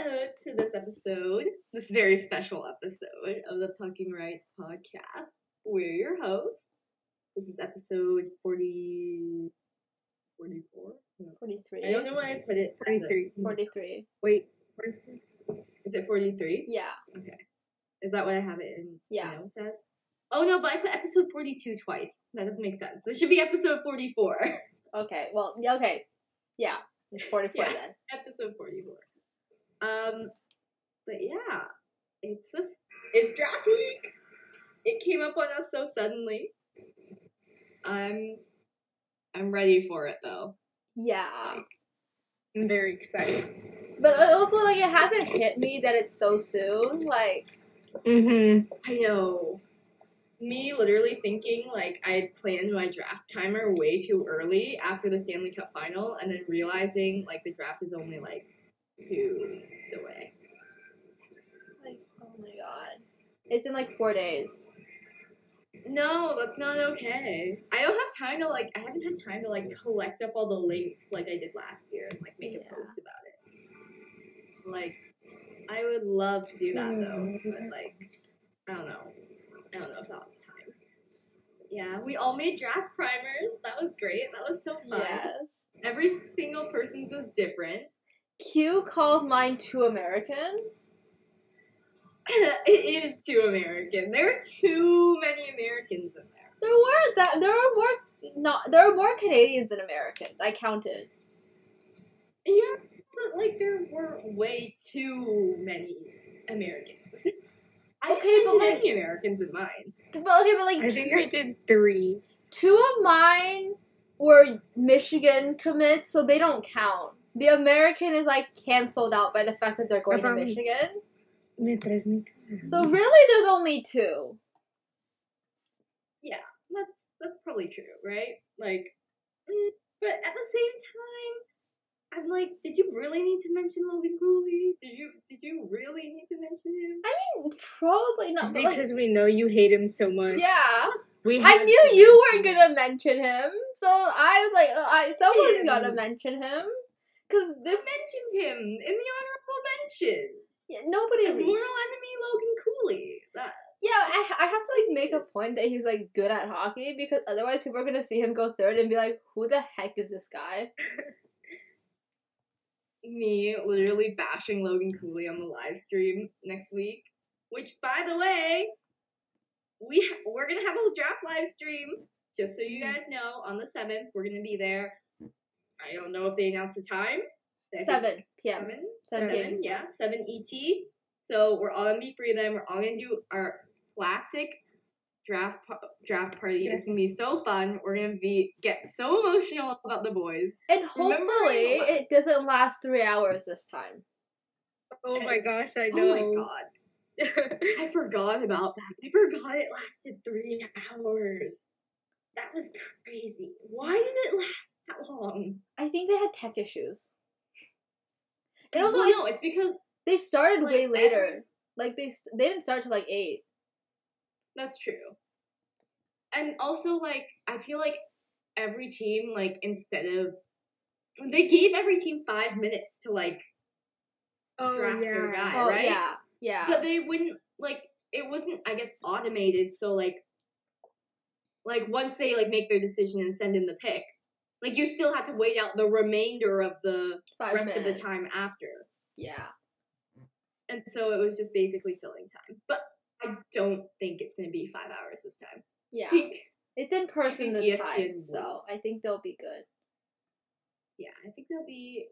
uh, to this episode, this very special episode of the Pucking Rights podcast. We're your hosts. This is episode 40, 44? No. 43. I don't know why I put it. as 43. 43. Wait, 43? Is it 43? Yeah. Okay. Is that what I have it in Yeah. notes as? Oh no, but I put episode 42 twice. That doesn't make sense. This should be episode 44. Okay. Well, yeah, okay. Yeah. It's 44 Yeah. then. episode 44. Um, but yeah, it's a, it's draft week. It came up on us so suddenly. I'm, I'm ready for it though. Yeah. I'm very excited. But also, like, it hasn't hit me that it's so soon. Like, Mm-hmm. I know. Me literally thinking like I planned my draft timer way too early after the Stanley Cup final, and then realizing like the draft is only like two weeks away. like, oh my god. It's in like four days. No, that's not okay. I don't have time to like. I haven't had time to like collect up all the links like I did last year and like make a post about it. Like, I would love to do that though, but hmm. like, I don't know. I don't know if I'll time. Yeah, we all made draft primers. That was great. That was so fun. Yes. Every single person's was different. Q called mine too American. it is too American. There are too many Americans in there. There were that. There were more. Not. There were more Canadians than Americans. I counted. Yeah, but like there were way too many Americans. I Okay, didn't but, like- any Americans in mine. But okay, but like I think I did three. two of mine were Michigan commits, so they don't count. The American is like canceled out by the fact that they're going to Michigan. Me tres, me So really, there's only two. Yeah, That's that's probably true, right? Like, mm, but at the same time, I'm like, did you really need to mention Logan Cooley? Did you did you really need to mention him? I mean, probably not. It's But like, because we know you hate him so much. yeah, We I knew you weren't him. gonna mention him, so I was like, uh, I someone's Him. gotta mention him, because they mentioned him in the honorable mention. Yeah, nobody. Mortal enemy Logan Cooley. That Yeah, I, I have to like make a point that he's like good at hockey because otherwise people are gonna see him go third and be like, who the heck is this guy? me literally bashing Logan Cooley on the live stream next week. Which, by the way, we ha- we're gonna have a draft live stream. Just so you mm. guys know, on the seventh, we're gonna be there. I don't know if they announced the time. Seven p.m. Seven. Seven Seven. p.m. Yeah, seven ET. So we're all gonna be free then. We're all gonna do our classic draft draft party. It's gonna be so fun. We're gonna be get so emotional about the boys. And hopefully it doesn't last three hours this time. Oh my gosh, I Oh know. my god. I forgot about that. I forgot it lasted three hours. That was crazy. Why did it last long? I think they had tech issues. And also, Well, no, it's, it's because they started like, way later. every- Like they st- they didn't start till like eight. that's true. And also, like, I feel like every team, like, instead of they gave every team five minutes to like oh draft yeah. their guy, Oh right? yeah, yeah. But they wouldn't like it wasn't I guess automated, so like like once they like make their decision and send in the pick, like you still have to wait out the remainder of the Five rest minutes. of the time after. Yeah. And so it was just basically filling time. But I don't think it's gonna be five hours this time. Yeah. It's in person this ESPN time, would. so I think they'll be good. yeah, I think they'll be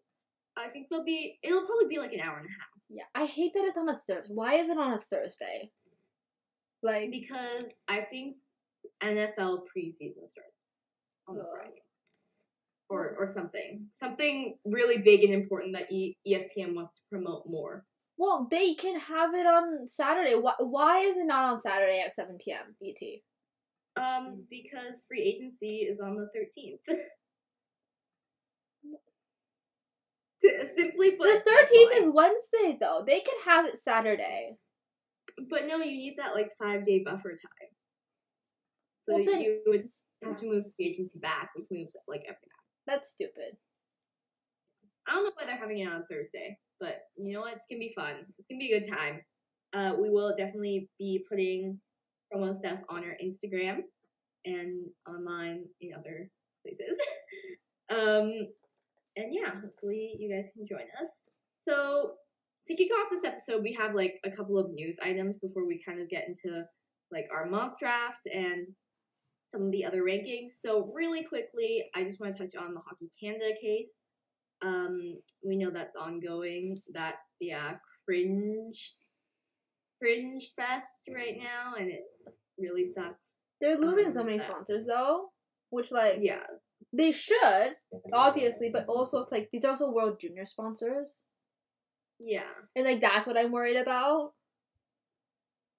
I think they'll be it'll probably be like an hour and a half. Yeah. I hate that it's on a Thursday. Why is it on a Thursday? Like Because I think NFL preseason starts on the Friday. Or, or something. Something really big and important that e- ESPN wants to promote more. Well, they can have it on Saturday. Why, why is it not on Saturday at 7 p.m. ET? Um, because free agency is on the 13th. Simply put, The 13th is Wednesday, though. They can have it Saturday. But no, you need that like five day buffer time. So Well, then- you would have to move the agency back, which moves like every That's stupid. I don't know why they're having it on Thursday, but you know what? It's gonna be fun. It's gonna be a good time. Uh, we will definitely be putting promo stuff on our Instagram and online in other places. um, and yeah, hopefully you guys can join us. So to kick off this episode, we have like a couple of news items before we kind of get into like our mock draft and some of the other rankings. So really quickly, I just want to touch on the Hockey Canada case. Um, we know that's ongoing. That yeah, cringe, cringe fest right now, and it really sucks. They're losing Um, so many that- sponsors though, which like Yeah, they should obviously, but also it's like these are also World Junior sponsors, yeah. and like that's what I'm worried about.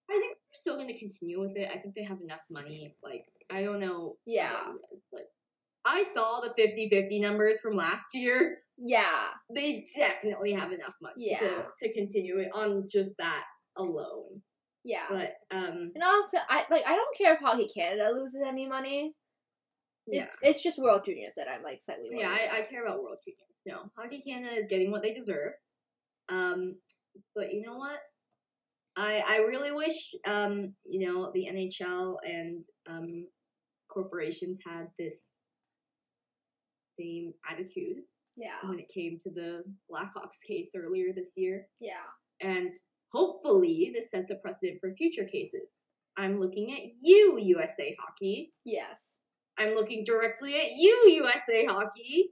I think they're still going to continue with it. I think they have enough money. Like I don't know. Yeah. guys, but I saw the 50-50 numbers from last year. Yeah, They definitely have enough money Yeah. to, to continue it on just that alone. yeah. But um, And also, I like I don't care if Hockey Canada loses any money. yeah. It's it's just World Juniors that I'm like slightly worried. Yeah, I, I care about World Juniors. No, Hockey Canada is getting what they deserve. Um, but you know what? I I really wish um you know the NHL and um corporations had this same attitude yeah, when it came to the Blackhawks case earlier this year, yeah, and hopefully this sets a precedent for future cases. I'm looking at you, USA Hockey. yes. I'm looking directly at you, USA Hockey.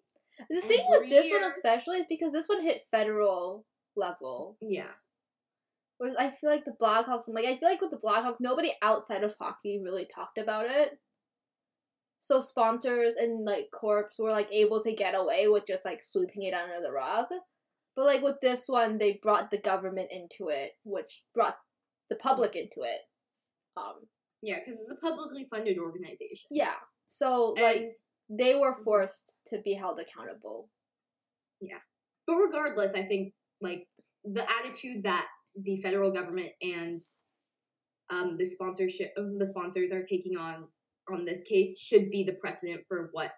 The thing with this one especially is because this one hit federal level, Yeah. whereas I feel like the Blackhawks, like I feel like with the Blackhawks, nobody outside of hockey really talked about it. So sponsors and like corps were like able to get away with just like sweeping it under the rug. But like with this one, they brought the government into it, which brought the public into it. Um, Yeah, because it's a publicly funded organization. yeah. So And- like they were forced to be held accountable. Yeah, but regardless, I think like the attitude that the federal government and um, the sponsorship the sponsors are taking on on this case should be the precedent for what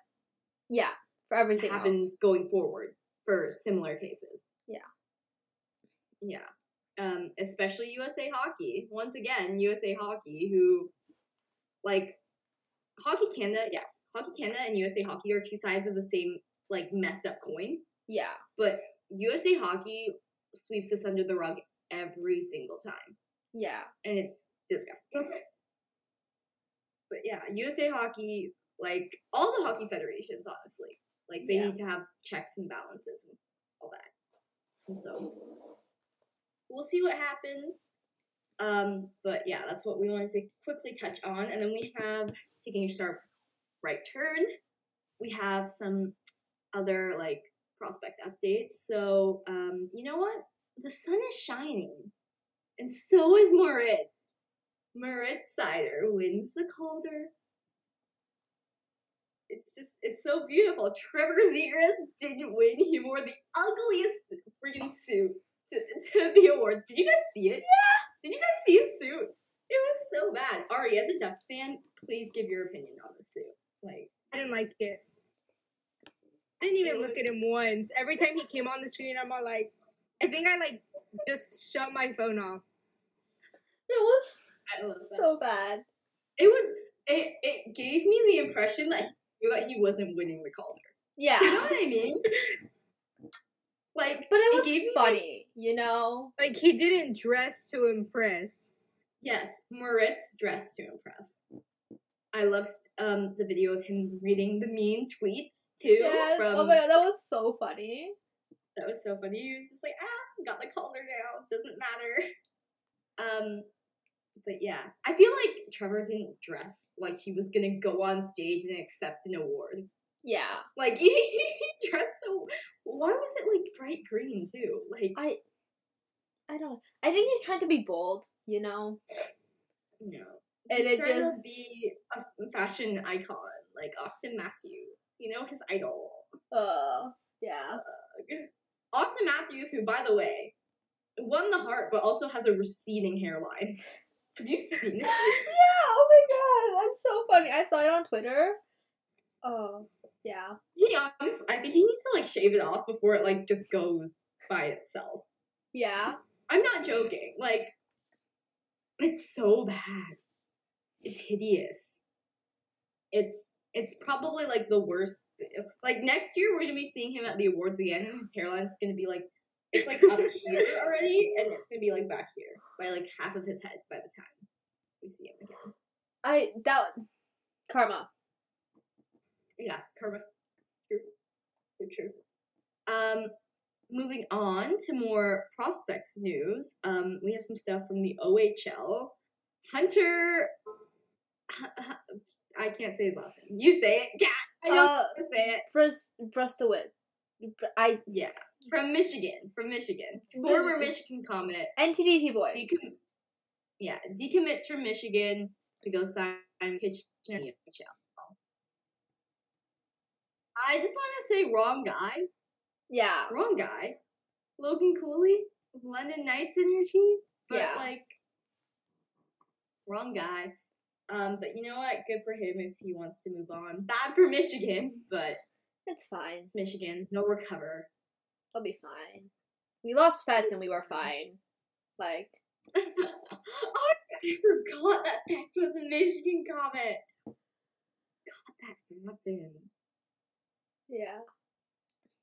Yeah, for everything happens else. going forward for similar cases. Yeah. Yeah. Um, especially USA Hockey. Once again, USA Hockey, who, like, Hockey Canada, yes, Hockey Canada and USA Hockey are two sides of the same, like, messed up coin. Yeah, But USA Hockey sweeps us under the rug every single time. yeah, And it's disgusting. But yeah, USA Hockey, like, all the hockey federations, honestly, like, they Yeah. need to have checks and balances and all that. And so, we'll see what happens. Um, but yeah, that's what we wanted to quickly touch on. And then we have, taking a sharp right turn, we have some other, like, prospect updates. So, um, you know what? The sun is shining. And so is Moritz. Moritz Seider wins the Calder. It's just, it's so beautiful. Trevor Zegras didn't win. He wore the ugliest freaking suit to, to the awards. Did you guys see it? Yeah. Did you guys see his suit? It was so bad. Ari, as a Ducks fan, please give your opinion on the suit. Like, I didn't like it. I didn't even look at him once. Every time he came on the screen, I'm all like, I think I like just shut my phone off. it was I love that. so bad. it was, it, it gave me the impression that he knew that he wasn't winning the Calder. Yeah, You know what I mean? Like, but it was gave me- funny, you know. Like he didn't dress to impress. Yes, Moritz dressed to impress. I loved um the video of him reading the mean tweets too. Yes. From oh my god, that was so funny. that was so funny. He was just like, ah, got the Calder now. Doesn't matter. Um, but yeah, I feel like Trevor didn't dress like he was gonna go on stage and accept an award. Yeah, Like he, he dressed so. Why was it like bright green too? Like I, I don't. I think he's trying to be bold, you know. no. And He's it trying just- to be a fashion icon like Auston Matthews. You know his idol. Uh, yeah. Auston Matthews, who by the way won the Hart, but also has a receding hairline. Have you seen it? Yeah. Oh my god, that's so funny. I saw it on Twitter. Oh, Yeah. He honestly, I think he needs to like shave it off before it like just goes by itself. Yeah. I'm not joking. Like, it's so bad. It's hideous. It's it's probably like the worst. Like next year, we're gonna be seeing him at the awards again, and his hairline's gonna be like it's like up here already, and it's gonna be like back here by like half of his head by the time we see him again. I that karma. Yeah, karma. True. True, true. Um, moving on to more prospects news. Um, we have some stuff from the OHL. Hunter. I can't say his last name. You say it. Yeah, I know Uh, say it. Brus Brustowit. I Yeah, from Michigan. From Michigan. Former Michigan Comet. NTDP boy. Decom- yeah, decommits from Michigan to go sign pitch in the NHL. I just want to say wrong guy. Yeah. Wrong guy. Logan Cooley, London Knights energy, but Yeah. like wrong guy. Um, but you know what? Good for him if he wants to move on. Bad for Michigan, but It's fine. Michigan, no recover. I'll be fine. We lost Feds and we were fine. Like oh, I forgot that Bex was a Michigan comet. God, that happened. yeah.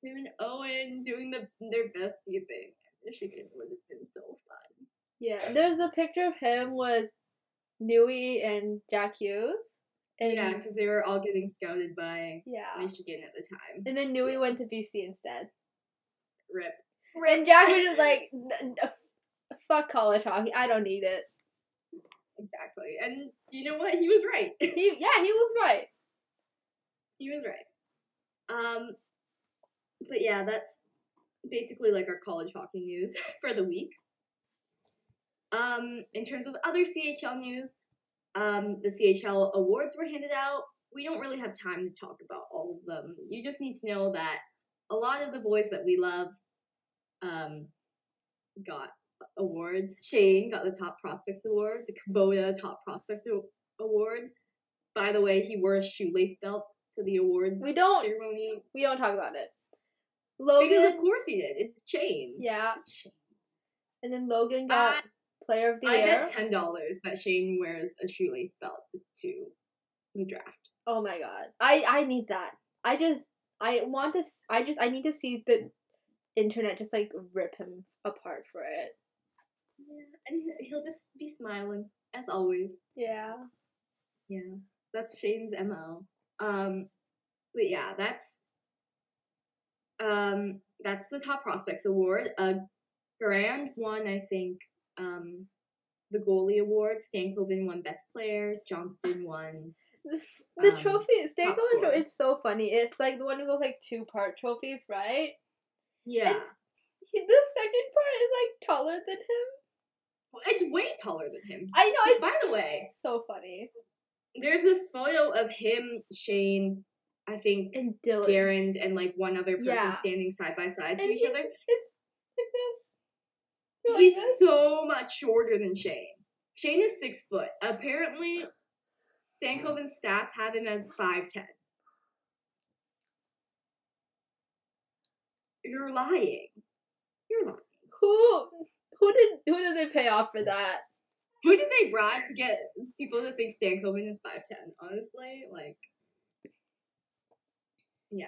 Him and Owen doing the their bestie thing. Michigan would have been so fun. Yeah. There's the picture of him with Nui and Jack Hughes. And yeah, because they were all getting scouted by yeah. Michigan at the time. And then Nui went to BC instead. Rip. And Jack was just like, "N- n- fuck college hockey. I don't need it. Exactly. And you know what? He was right. He, yeah, he was right. he was right. Um, but yeah, that's basically like our college hockey news for the week. Um, in terms of other CHL news, um, the CHL awards were handed out. We don't really have time to talk about all of them. You just need to know that a lot of the boys that we love, um, got awards. Shane got the top prospects award, the Kubota top prospect award. By the way, he wore a shoelace belt to the award We don't ceremony. we don't talk about it. Because Logan of course he did. It's Shane. Yeah. And then Logan got player of the I year. bet ten dollars that Shane wears a shoelace belt to the draft. Oh my god. I I need that. I just I want to s- I just I need to see the internet just like rip him apart for it. Yeah, and he- he'll just be smiling as always. Yeah. Yeah, that's Shane's mo. Um, but yeah, that's um that's the top prospects award. A Grand one, I think, um, the goalie award. Stankoven won best player. Johnston won. This, the Um, trophy Stankoven trophy is so funny. It's like the one of those like two part trophies, right? Yeah, He, the second part is like taller than him. it's way taller than him. I know it's By the way, so funny. there's this photo of him, Shane, I think, And Dylan. Garand, and like one other person Yeah. standing side by side to And each other. It's like this. You're He's so much shorter than Shane. Shane is six foot. Apparently, Stankoven's stats have him as five ten. You're lying. You're lying. Who who did who did they pay off for that? Who did they bribe to get people to think Stankoven is five ten? Honestly, like, yeah.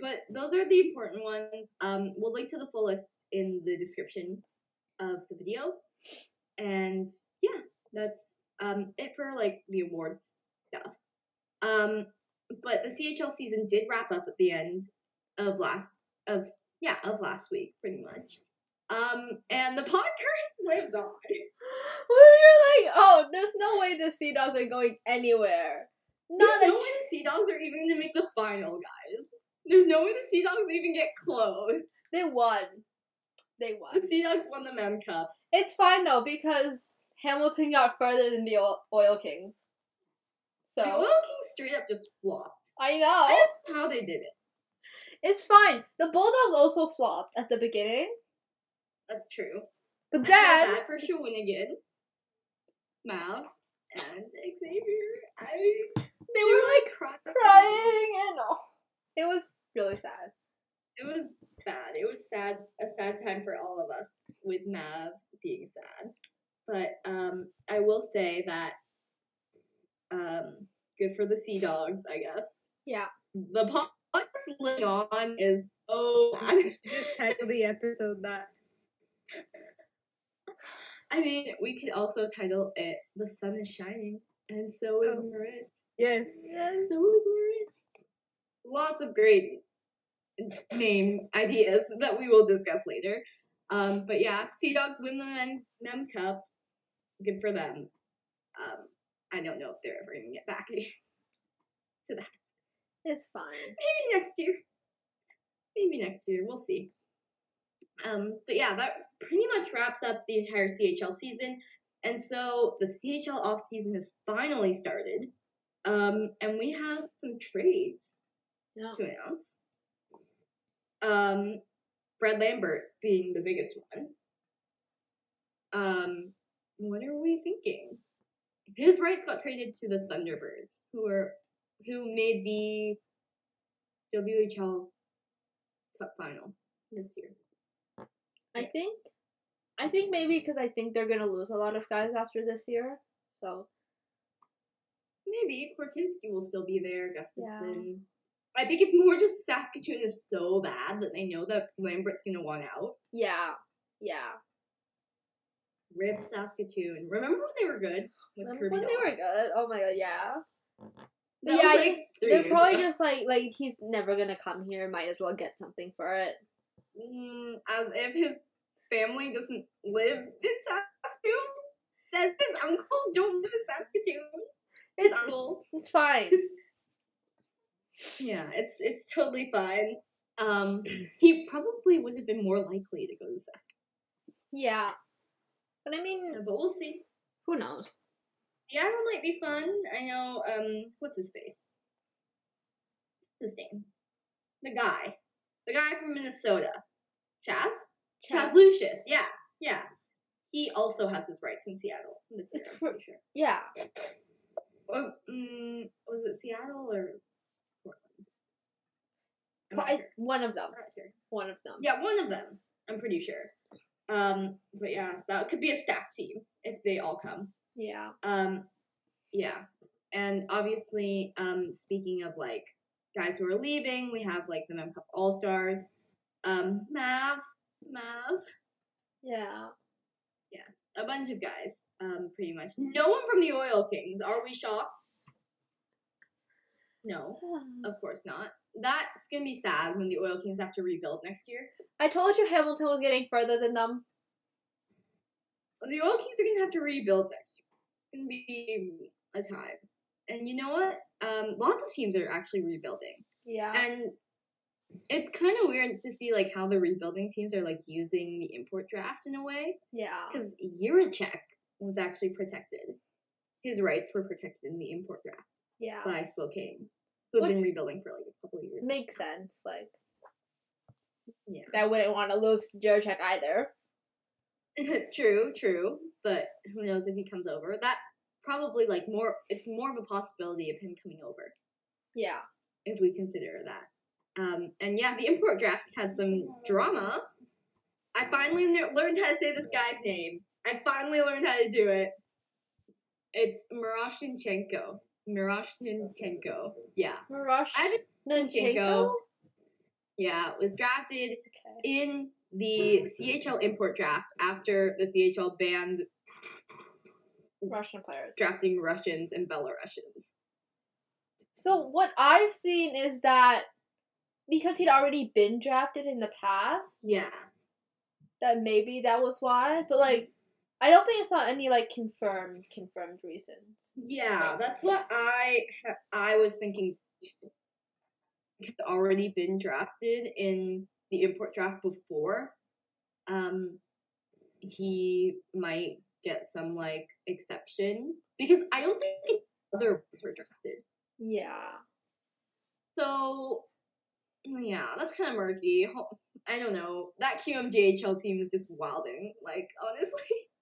But those are the important ones. Um, we'll link to the full list in the description of the video, and yeah, that's um it for like the awards stuff. Um, but the CHL season did wrap up at the end of last of yeah of last week, pretty much. Um, and the podcast lives on. Where you're like, oh, there's no way the Sea Dogs are going anywhere. Not There's no way the Sea Dogs are even gonna make the final, guys. There's no way the Sea Dogs even get close. they won. They won. The Sea Dogs won the Mem Cup. It's fine though because Hamilton got further than the Oil, Oil Kings. So The Oil Kings straight up just flopped. I know I don't know how they did it. it's fine. The Bulldogs also flopped at the beginning, That's true. but I then bad for Shawinigan, Mav, and Xavier. I they were like crying. crying and oh, It was really sad. It was bad. It was sad. A sad time for all of us with Mav being sad. But um, I will say that um, good for the Sea Dogs, I guess. Yeah. The podcast living on is so bad. Just title the episode that. I mean, we could also title it "The Sun is Shining," and so is Oh. Marit. Yes. Yes. So is Marit. Lots of great name ideas that we will discuss later. Um, but yeah, Sea Dogs win the Mem, Cup. Good for them. Um, I don't know if they're ever going to get back. Maybe It's fine. Maybe next year. Maybe next year. We'll see. Um, but yeah, that pretty much wraps up the entire CHL season. And so the CHL off season has finally started. Um, and we have some trades Yeah. to announce. Um, Brad Lambert being the biggest one. Um, what are we thinking? His rights got traded to the Thunderbirds, who are who made the WHL Cup final this year. I think. I think maybe because I think they're gonna lose a lot of guys after this year. So Maybe Kortinsky will still be there. Gustafson. I think it's more just Saskatoon is so bad that they know that Lambert's gonna want out. yeah, yeah. Rip Saskatoon. Remember when they were good with Remember when they were good? Oh my god, yeah. That yeah, like they're probably ago. just like like he's never gonna come here. Might as well get something for it. Mm, as if his family doesn't live in Saskatoon. That his uncles don't live in Saskatoon. His It's uncle. it's fine. Yeah, it's it's totally fine. Um, he probably would have been more likely to go to Saskatoon, Yeah, but I mean, but we'll see. who knows? Seattle might be fun. I know. Um, what's his face? What's his name? The guy, the guy from Minnesota, Chaz. Chaz Lucius. Yeah, yeah. He also has his rights in Seattle. This It's for- sure. Yeah, Or, mm, was it Seattle or but I, sure. one of them. I'm sure. One of them. Yeah, one of them. I'm pretty sure. Um, but yeah, that could be a stacked team if they all come. Yeah. Um, yeah, and obviously, um, speaking of like guys who are leaving, we have like the Mem Cup All Stars, um, Mav, Mav, Yeah. Yeah. a bunch of guys, um, pretty much. No one from the Oil Kings. Are we shocked? No, of course not. That's gonna be sad when the Oil Kings have to rebuild next year. I told you Hamilton was getting further than them. The Oil Kings are gonna have to rebuild next year. It's gonna be a time. And you know what? Um, lots of teams are actually rebuilding. Yeah. And it's kind of weird to see like how the rebuilding teams are like using the import draft in a way yeah. because Jiricek was actually protected. His rights were protected in the import draft Yeah. by Spokane, who have been rebuilding for like a couple of years. Makes sense. Like Yeah, I wouldn't want to lose Jiricek either. true, true. But who knows if he comes over? That probably like more. It's more of a possibility of him coming over Yeah. if we consider that. Um, and yeah, the import draft had some drama. I finally ne- learned how to say this guy's name. I finally learned how to do it. It's Miroshnichenko. Miroshnichenko. Yeah. Marash I? Yeah, was drafted Okay. in the CHL import draft after the CHL banned Russian players. drafting Russians and Belarusians. So what I've seen is that because he'd already been drafted in the past, Yeah. that maybe that was why. But like, I don't think it's not any like confirmed confirmed reasons. Yeah, that's what I I was thinking. He'd already been drafted in the import draft before. Um, he might get some like exception because I don't think other ones were drafted. Yeah. So yeah, that's kind of murky. I don't know. That QMJHL team is just wilding. Like honestly,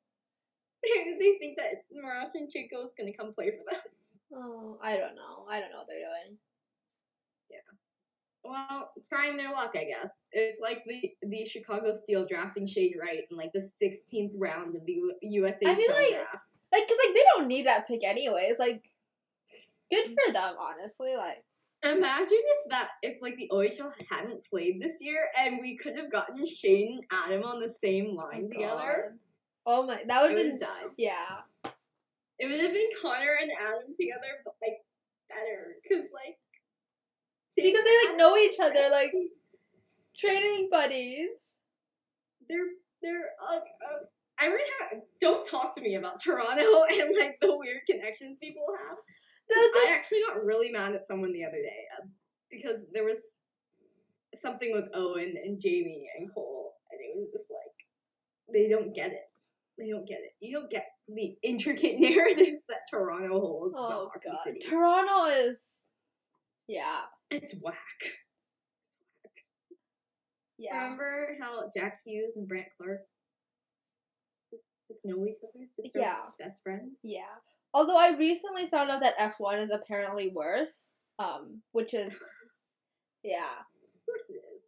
they think that Marat and Chico is gonna come play for them. Oh, I don't know. I don't know what they're doing. Yeah. Well, trying their luck, I guess. It's like the the Chicago Steel drafting Shane Wright in like the 16th round of the U- USA I mean, like, draft. Like, cause like they don't need that pick anyways. Like, good for them, honestly. Like, Imagine if that if like the OHL hadn't played this year and we could have gotten Shane and Adam on the same line oh, together. Oh my, that would have been died. yeah. It would have been Connor and Adam together, but like better because like Because they like know each other, like training buddies. they're they're uh, uh, I would have don't talk to me about Toronto and like the weird connections people have. The, I actually got really mad at someone the other day uh, because there was something with Owen and Jamie and Cole, and it was just like they don't get it. They don't get it. You don't get the intricate narratives that Toronto holds oh god, City. Toronto is yeah It's whack. yeah. Remember how Jack Hughes and Brandt Clarke just, just know each other? Just Yeah. best friends. Yeah. Although I recently found out that F1 is apparently worse, um, which is, yeah. Of course it is.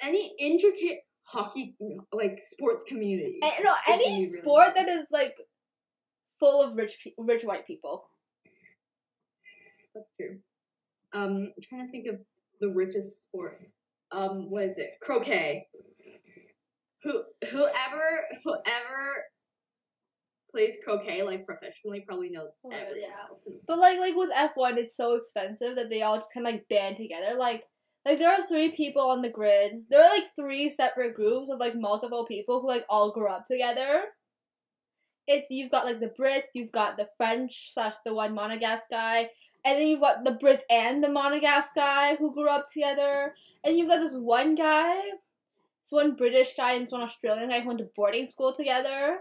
Any intricate hockey like sports community. And, no, any really sport that is like full of rich, rich white people. That's true. Um, I'm trying to think of the richest sport. Um, what is it? Croquet. Who whoever whoever plays croquet like professionally probably knows Oh, everything yeah. else. But like, like with F1, it's so expensive that they all just kind of like band together. Like, like there are three people on the grid. There are like three separate groups of like multiple people who like all grew up together. It's you've got like the Brits, you've got the French slash the one Monegasque guy, and then you've got the Brits and the Monegasque guy who grew up together, and you've got this one guy, this one British guy and this one Australian guy who went to boarding school together.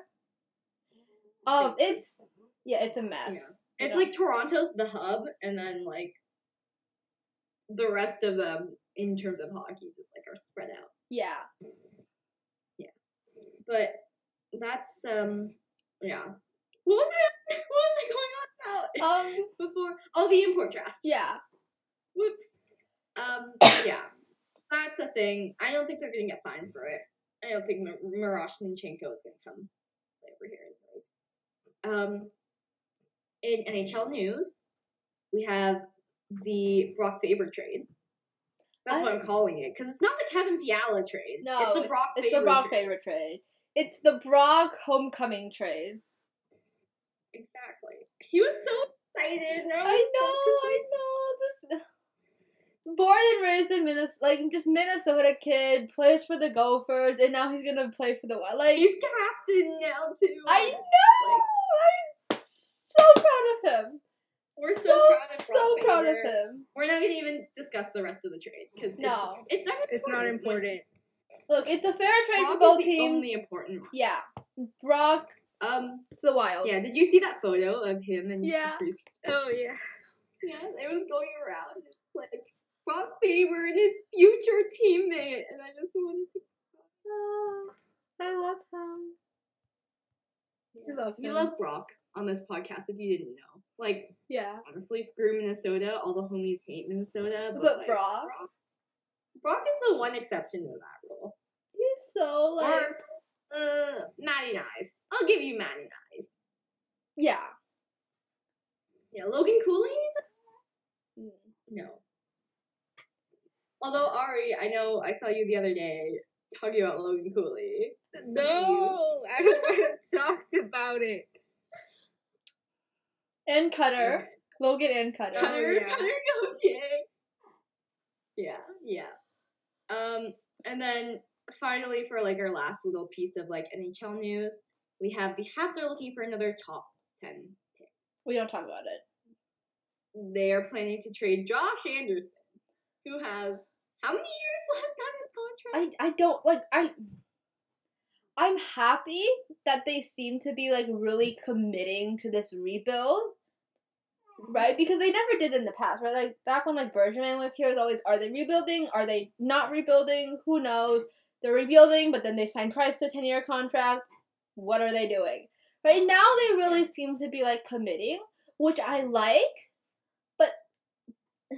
Um, it's yeah, it's a mess. It's Yeah. like Toronto's the hub, and then like the rest of them in terms of hockey just like are spread out. Yeah. Yeah. But that's um yeah. What was it? What was I going on about Um. before? Oh, the import draft. Yeah. Whoops. Um. Yeah. That's a thing. I don't think they're gonna get fined for it. I don't think Miroshnichenko is gonna come over here anyways. Um. In NHL news, we have the Brock Faber trade. That's what I- I'm calling it because it's not the Kevin Fiala trade. No, it's the Brock it's Faber the Brock trade. favorite trade. It's the Brock homecoming trade. Exactly. He was so excited. I I know, I know. This born and raised in Minnesota, like just Minnesota kid, plays for the Gophers, and now he's gonna play for the Wild. Like He's captain now too. I know, I'm so proud of him. We're so, so proud of so Brock proud of him. We're not gonna even discuss the rest of the trade because No. it's, it's not It's not important. important. Look, it's a fair trade Brock for both is the teams. only important one. Yeah, Brock Um. to the Wild. Yeah. Did you see that photo of him and? Yeah. Bruce? Oh yeah. Yeah. It was going around. It's like Brock Faber and his future teammate, and I just wanted to. Oh, I love him. We love We him. love Brock on this podcast. If you didn't know, like Yeah. honestly, screw Minnesota. All the homies hate Minnesota, but, But like, Brock? Brock. Brock is the one exception to that rule. He's so like or uh, Matty Nice. I'll give you Matty Nice. yeah. Yeah, Logan Cooley? Mm. No. Although Ari, I know I saw you the other day talking about Logan Cooley. No, I don't want to talk about it. And Cutter. Logan and Cutter. Cutter, yeah. Cutter, go Jay. Yeah, yeah. Um, and then finally for like our last little piece of like NHL news, we have the Habs are looking for another top ten pick. We don't talk about it. They are planning to trade Josh Anderson, who has how many years left on his contract? I I don't like I I'm happy that they seem to be like really committing to this rebuild. Right? Because they never did in the past, right? Like back when like Bergman was here, it was always are they rebuilding? Are they not rebuilding? Who knows? They're rebuilding, but then they signed Price to a ten year contract. What are they doing? Right now they really seem to be like committing, which I like, but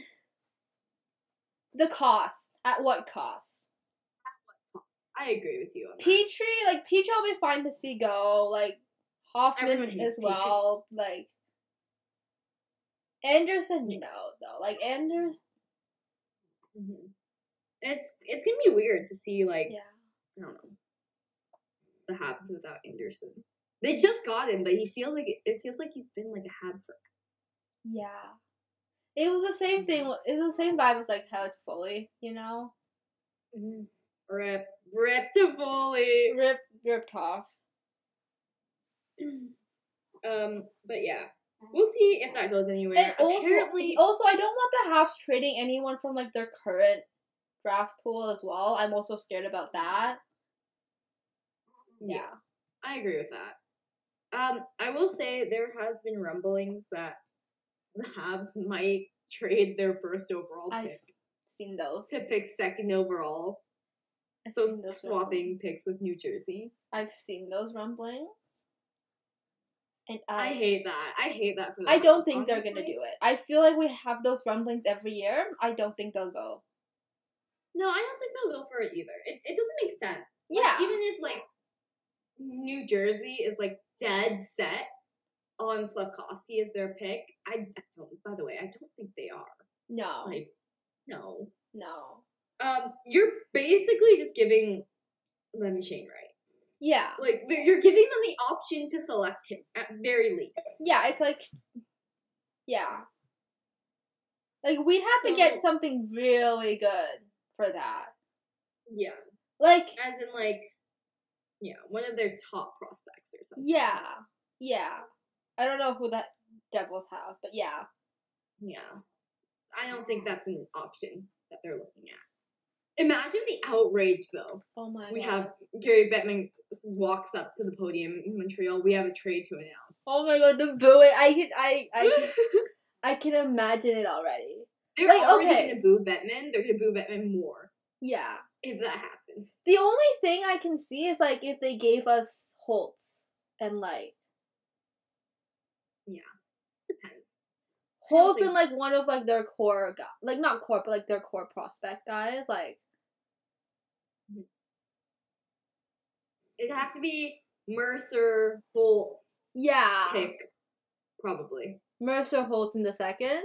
the cost. At what cost? I agree with you on that. Petry, like Petry, I'll be fine to see go. Like Hoffman as well. Like Anderson, no though. Like Anders, Mhm. It's it's gonna be weird to see like yeah. I don't know the Habs without Anderson. They just got him, but he feels like it feels like he's been like a Hab for. Yeah. It was the same thing. It was the same vibe as like Tyler Toffoli, you know? Rip, rip the fully. Rip, ripped off. Um, but yeah, we'll see if that goes anywhere. And also, Apparently, also, I don't want the Habs trading anyone from like their current draft pool as well. I'm also scared about that. yeah, I agree with that. Um, I will say there has been rumblings that the Habs might trade their first overall I've pick Seen those. to pick second overall. I've So swapping picks with New Jersey. I've seen those rumblings. And I I, hate that. I hate that for the I don't think they're gonna do it. I feel like we have those rumblings every year. I don't think they'll go. No, I don't think they'll go for it either. It, it doesn't make sense. Like, Yeah. even if like New Jersey is like dead set on Slafkovsky as their pick, I, I don't. By the way, I don't think they are. no. Like, no. no. Um, you're basically just giving them Shane right. Yeah. Like, you're giving them the option to select him at very least. Yeah, it's like Yeah. Like we'd have to get something really good for that. Yeah, Like as in like, yeah, one of their top prospects or something. yeah. Yeah. I don't know who that Devils have, but yeah. Yeah. I don't think that's an option that they're looking at. Imagine the outrage though. Oh my god. we god. have Gary Bettman walks up to the podium in Montreal. We have a trade to announce. Oh my god, the booing. I can I I can I can imagine it already. They're Like, already okay. gonna boo Bettman. They're gonna boo Bettman more Yeah. if that happens. The only thing I can see is like if they gave us Holtz and like Depends. Holtz and like one of like their core guy, like not core, but like their core prospect guys, like It'd have to be Mercer Holtz yeah, pick, probably. Mercer Holtz in the second,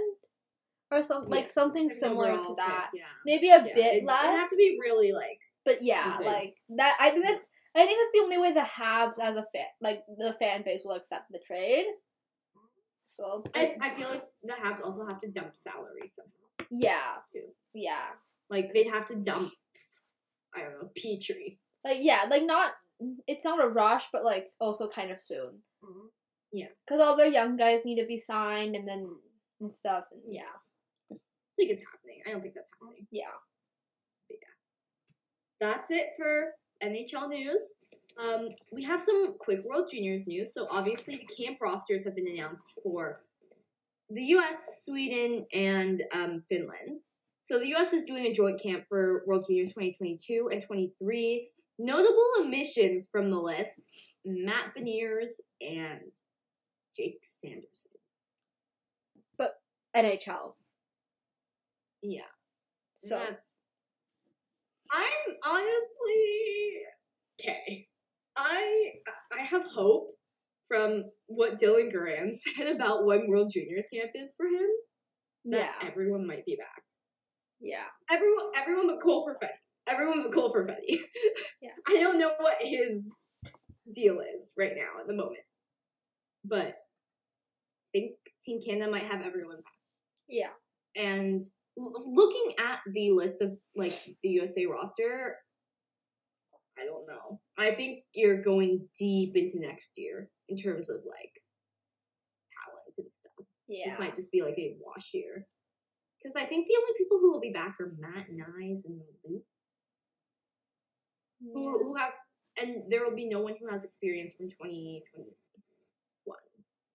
or some like Yeah, something Second similar to pick, that. yeah. Maybe a Yeah, bit it'd- less, It'd have to be really like but yeah, like that. I think that's I think that's the only way the Habs as a fan, like the fan base, will accept the trade. So I, I feel like the Habs also have to dump salary somehow yeah, too. yeah, Like they'd have to dump I don't know, Petry. like yeah, like not. It's not a rush, but like also kind of soon. Yeah. Because all the young guys need to be signed and then and stuff. And yeah. I think it's happening. I don't think that's happening. Yeah, but yeah. That's it for NHL news. Um, we have some quick World Juniors news. So obviously the camp rosters have been announced for the U.S., Sweden, and um, Finland. So the U.S. is doing a joint camp for World Juniors 2022 and 23. Notable omissions from the list: Matt Beniers and Jake Sanderson. But NHL. Yeah. So That's- I'm honestly okay. I I have hope from what Dylan Duran said about when World Juniors camp is for him. That yeah, everyone might be back. yeah, Everyone, everyone but Cole Perfetti. Everyone but Cole Perfetti. Yeah. I don't know what his deal is right now at the moment, but I think Team Canada might have everyone back. yeah, And l- looking at the list of like the USA roster, I don't know. I think you're going deep into next year in terms of like talent and stuff. yeah. This might just be like a wash year. Because I think the only people who will be back are Matt Nyes and Luke, yeah. who have, and there will be no one who has experience from 2021.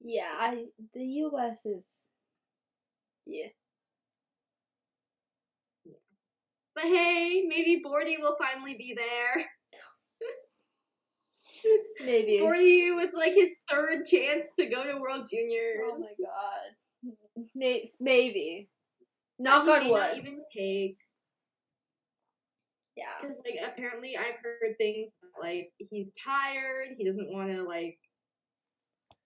Yeah, I the U.S. is yeah. But hey, maybe Bordy will finally be there. Maybe. Bordy with like his third chance to go to World Juniors. Oh my god. May- maybe. Knock He on may not even take Yeah. Because like apparently I've heard things like he's tired. He doesn't want to like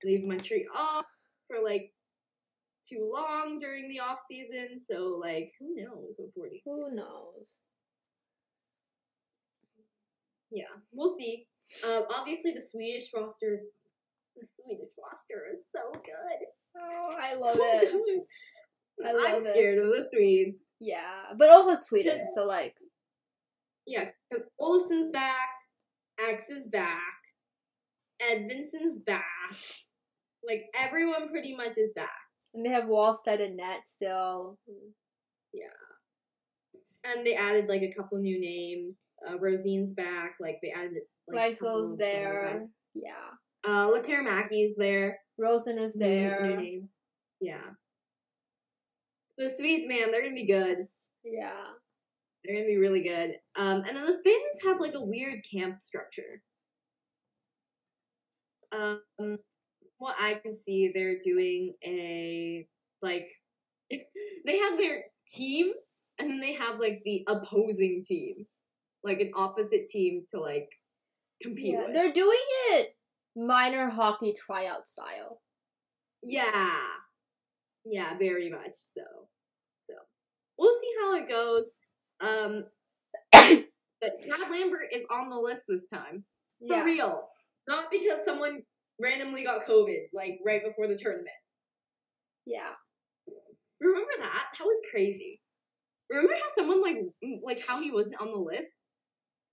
leave Montreal for like too long during the off season. So like who knows what Forty's Who knows? Yeah, we'll see. Um, obviously the Swedish roster is the Swedish roster is so good. Oh, I love it. I love I'm it. scared of the Swedes. Yeah, but also it's Sweden, so like, Yeah, because Olausson's back, X is back, Edvinsson's back. Like everyone pretty much is back. and they have Wallstedt and net still. Yeah. And they added like a couple new names. Uh, Rosine's back. Like they added like Lysell's there. Yeah. Uh, Lekkerimäki's there. Rosen is New- New there. name. Yeah. The Swedes, man, they're gonna be good. Yeah. They're gonna be really good. Um, and then the Finns have like a weird camp structure. Um, what I can see, they're doing a like they have their team, and then they have like the opposing team, like an opposite team to like compete Yeah. with. They're doing it minor hockey tryout style. Yeah. Yeah, very much so. So we'll see how it goes. Um but Brad Lambert is on the list this time. For Yeah. real. Not because someone randomly got COVID, like right before the tournament. Yeah. Remember that? That was crazy. Remember how someone like like how he wasn't on the list?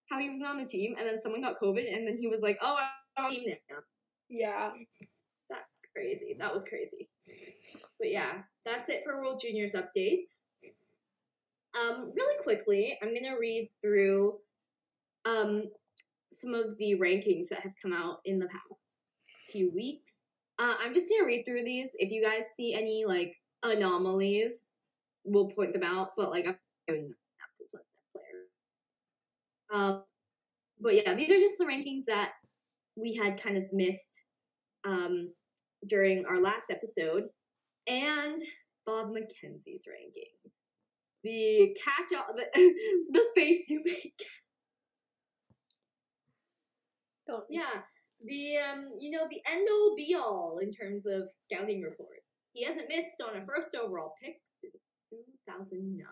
How he wasn't on the team and then someone got COVID and then he was like, Oh I'm on the team now. Yeah. That's crazy. That was crazy. But yeah, that's it for World Juniors updates. Um, really quickly, I'm gonna read through um some of the rankings that have come out in the past few weeks. Uh, I'm just gonna read through these. If you guys see any like anomalies, we'll point them out. But like I'm to player. Um, but yeah, these are just the rankings that we had kind of missed um, during our last episode, and Bob McKenzie's rankings. The catch all the, the face you make. Don't. Yeah. The um you know the end all be all in terms of scouting reports. He hasn't missed on a first overall pick since two thousand nine.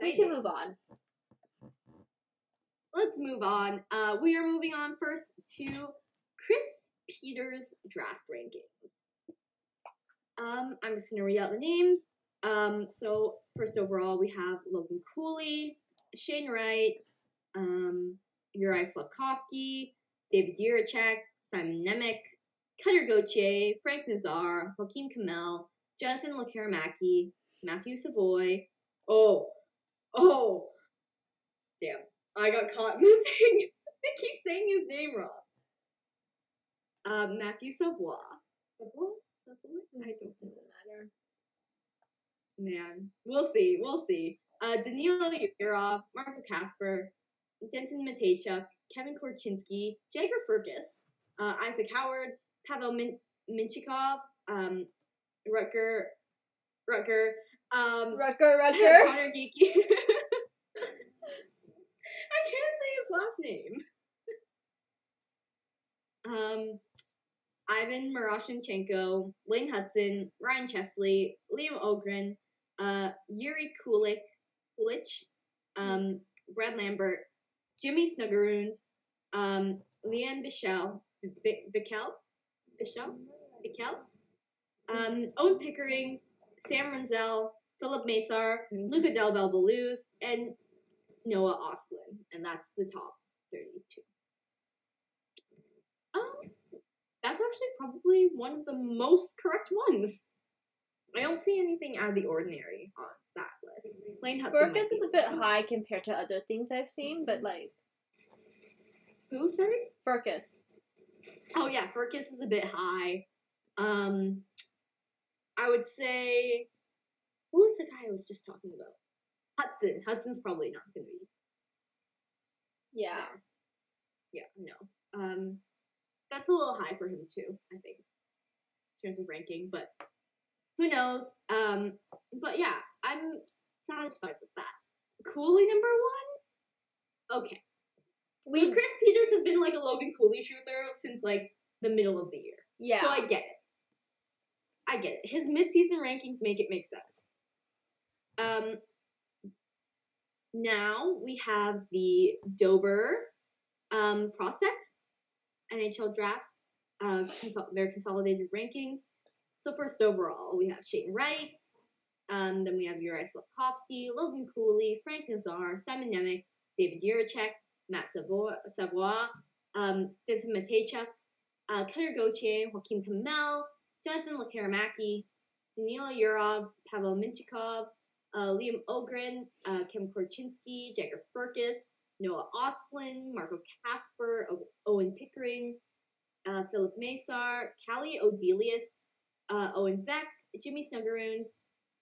We can move on. let's move on. Uh, we are moving on first to Chris Peters draft rankings. Um, I'm just gonna read out the names. Um, so first overall we have Logan Cooley, Shane Wright, um, Uri Slafkovsky, David Jiricek, Simon Nemec, Cutler Gauthier, Frank Nazar, Joakim Kemell, Jonathan Lekkerimäki, Matthew Savoy. Oh, oh, damn. I got caught thing. I keep saying his name wrong. Um, Matthew Savoy. Savoy? I don't know. Doesn't matter. Man, we'll see. We'll see. Uh, Danila Yurov, Marco Kasper, Denton Mateychuk, Kevin Korchinski, Jagger Firkus, uh, Isaac Howard, Pavel Min- Mintyukov, um, Rutger, Rutger, um, Rutger, Rutger. Connor Geekie. I can't say his last name. um, Ivan Miroshnichenko, Lane Hutson, Ryan Chesley, Liam Öhgren, uh, Yuri Kulik, Kulich, um, Brad Lambert, Jimmy Snuggerud, um, Lian Bichsel, Bichsel, Bichsel, Bichsel, um, Owen Pickering, Sam Rinzel, Filip Mesar, Luca Del Bel Belluz, and Noah Ostlund. and that's the top 32. Um, that's actually probably one of the most correct ones. I don't see anything out of the ordinary on that list. Lane Hutson. is a bit high compared to other things I've seen, but like Who, sorry? Firkus. Oh yeah, Firkus is a bit high. Um, I would say, who was the guy I was just talking about? Hutson. Hutson's probably not gonna be Yeah. Yeah, no. Um, that's a little high for him too. I think in terms of ranking, but who knows? Um, but yeah, I'm satisfied with that. Cooley number one? Okay. We Chris Peters has been like a Logan Cooley truther since like the middle of the year. yeah. So I get it. I get it. His mid-season rankings make it make sense. Um. Now we have the Dobber um, prospects NHL draft. Uh, consol- their consolidated rankings. So first overall, we have Shane Wright. Um, then we have Yuri Slafkovsky, Logan Cooley, Frank Nazar, Simon Nemec, David Jiricek, Matt Savoy, Savoy um, Denton Mateychuk, uh, Cutler Gauthier, Joakim Kemell, Jonathan Lekkerimäki, Danila Yurov, Pavel Mintyukov, uh, Liam Öhgren, uh, Kim Korchinski, Jagger Firkus, Noah Ostlund, Marco Kasper, Owen Pickering, uh, Filip Mesar, Calle Odelius, uh, Owen Beck, Jimmy Snuggerud,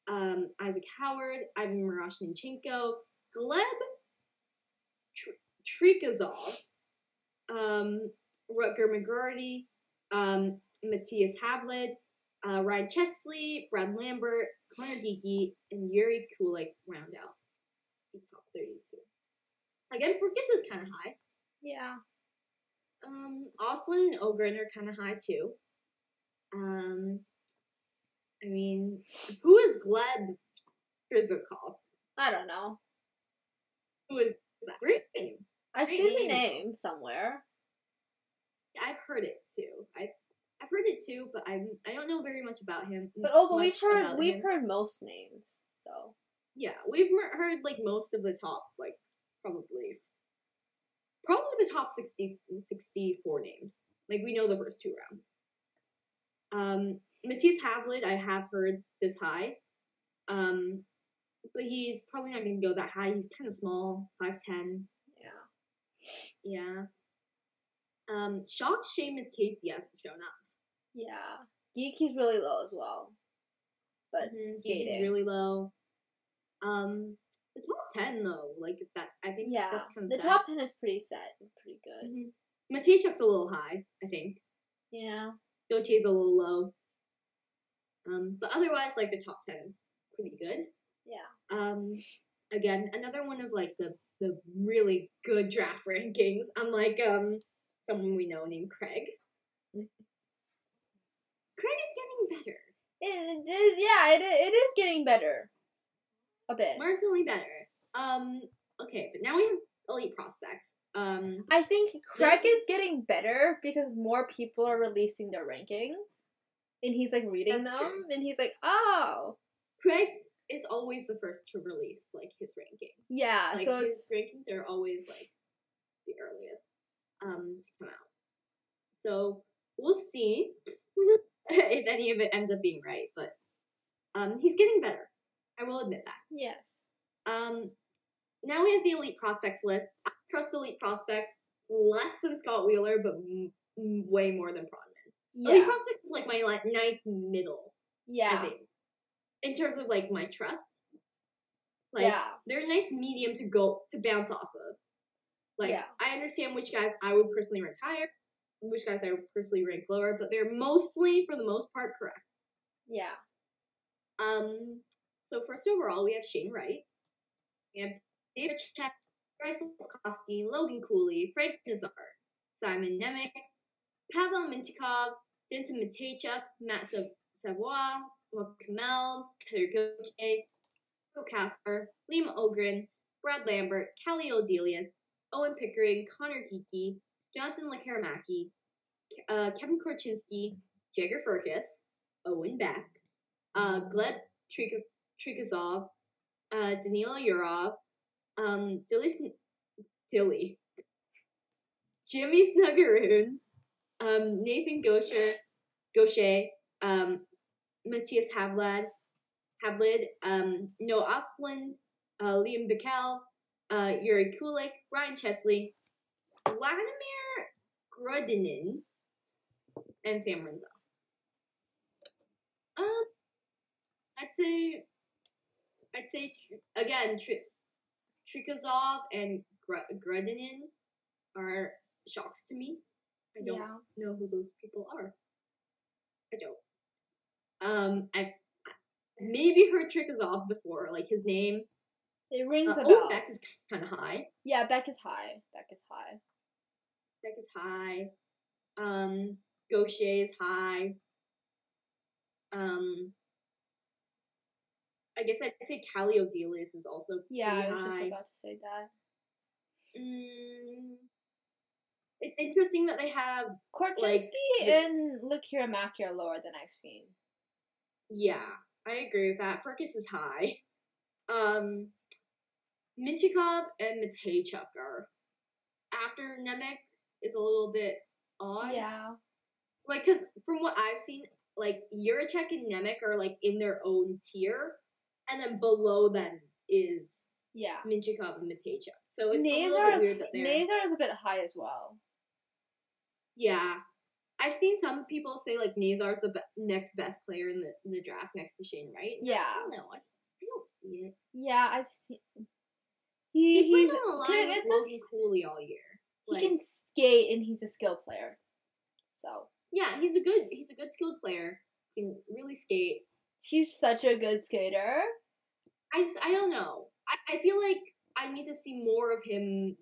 um, Isaac Howard, Ivan Miroshnichenko, Gleb Tr- Trikozov, um, Rutger McGroarty, um, Mattias Havelid, uh, Ryan Chesley, Brad Lambert, Connor Geekie, and Yuri Kulik round out the top 32. Again, Firkus is kind of high. yeah. Um, Ostlund and Öhgren are kind of high too. Um, I mean, who is Gleb Drizikov? I don't know. Who is that? Great name. I've Great seen the name. name somewhere. I've heard it too. I I've heard it too, but I I don't know very much about him. But also we've heard we've him. heard most names. So Yeah, we've heard like most of the top, like probably, probably the top 60, 64 names. Like we know the first two rounds. Um, Mattias Havelid, I have heard this high. Um, but he's probably not going to go that high. He's kind of small, five ten. yeah. Yeah. Um, shocked Seamus Casey hasn't shown up. Yeah. Geekie's really low as well. But Mhm, he's skating. really low. Um, the top ten though, like that, I think. yeah. that's kind of The top ten is pretty set and pretty good. Mm-hmm. A little high, I think. Yeah. Dochie's a little low. Um, but otherwise, like the top ten is pretty good. Yeah. Um, again, another one of like the the really good draft rankings. Unlike um someone we know named Craig. Craig is getting better, It, it, yeah, it, it is getting better. A bit. marginally better. Um, okay, but now we have elite prospects. Um, I think Craig is getting better because more people are releasing their rankings. And he's like reading them true. and he's like, Oh Craig is always the first to release like his ranking. Yeah, like so his rankings are always like the earliest um to come out. So we'll see if any of it ends up being right, but um he's getting better. I will admit that. yes. Um now we have the elite prospects list. I trust elite prospects less than Scott Wheeler, but m- m- way more than Pronman. Elite Yeah. prospects is like my like nice middle, I Yeah. think, in terms of like my trust. Like yeah. they're a nice medium to go to bounce off of. Like Yeah. I understand which guys I would personally rank higher, which guys I would personally rank lower, but they're mostly, for the most part, correct. Yeah. Um, so first overall, we have Shane Wright, we have David Chet, Bryce Lukowski, Logan Cooley, Frank Nazar, Simon Nemec, Pavel Mintyukov, Denton Mateychuk, Matt Sav- Savoy, Kemell, Peter Gauthier, Kasper, Liam Öhgren, Brad Lambert, Calle Odelius, Owen Pickering, Connor Geekie, Jonathan Lekkerimäki, uh, Kevin Korchinski, Jagger Firkus, Owen Beck, uh, Gleb Trik- Trikozov, uh, Danila Yurov, um, Dilly, Dilly, Jimmy Snuggerud, um, Nathan Gosher, Gaucher, um, Matthias Havlad, Havelid, um, Noah Ostlund, uh, Liam Bickel, uh, Yuri Kulik, Ryan Chesley, Vladimir Grudinin, and Sam Renzo. Um, I'd say, I'd say tr- again, Tr- Trikozov and Gr- Grudinin are shocks to me. I don't Yeah. know who those people are. I don't. Um, I maybe heard Trikozov before, like his name, It rings Uh, a oh, bell. Beck is kind of high. Yeah, Beck is high. Beck is high. Beck is high. Um, Gaucher is high. Um, I guess I'd say Calle Odelius is also Yeah, I was just about to say that. Mm, it's interesting that they have Korchinski the- and Lakira Mack are lower than I've seen. Yeah, I agree with that. Firkus is high. Um, Mintyukov and Mateychuk are after Nemec is a little bit odd. Yeah. Like, cause from what I've seen, like Jiricek and Nemec are like in their own tier, and then below them is Yeah. Mintyukov and Mateychuk. So it's Nazar is, weird that they're. Nazar is a bit high as well. Yeah. I've seen some people say like Nazar's the be- next best player in the in the draft next to Shane Wright. I Yeah. don't know. I just I don't see it. Yeah, I've seen. He, He he's played on the line with Logan Cooley all year. he can skate and he's a skill player. So yeah, he's a good he's a good skilled player. He can really skate. He's such a good skater. I just I don't know. I, I feel like I need to see more of him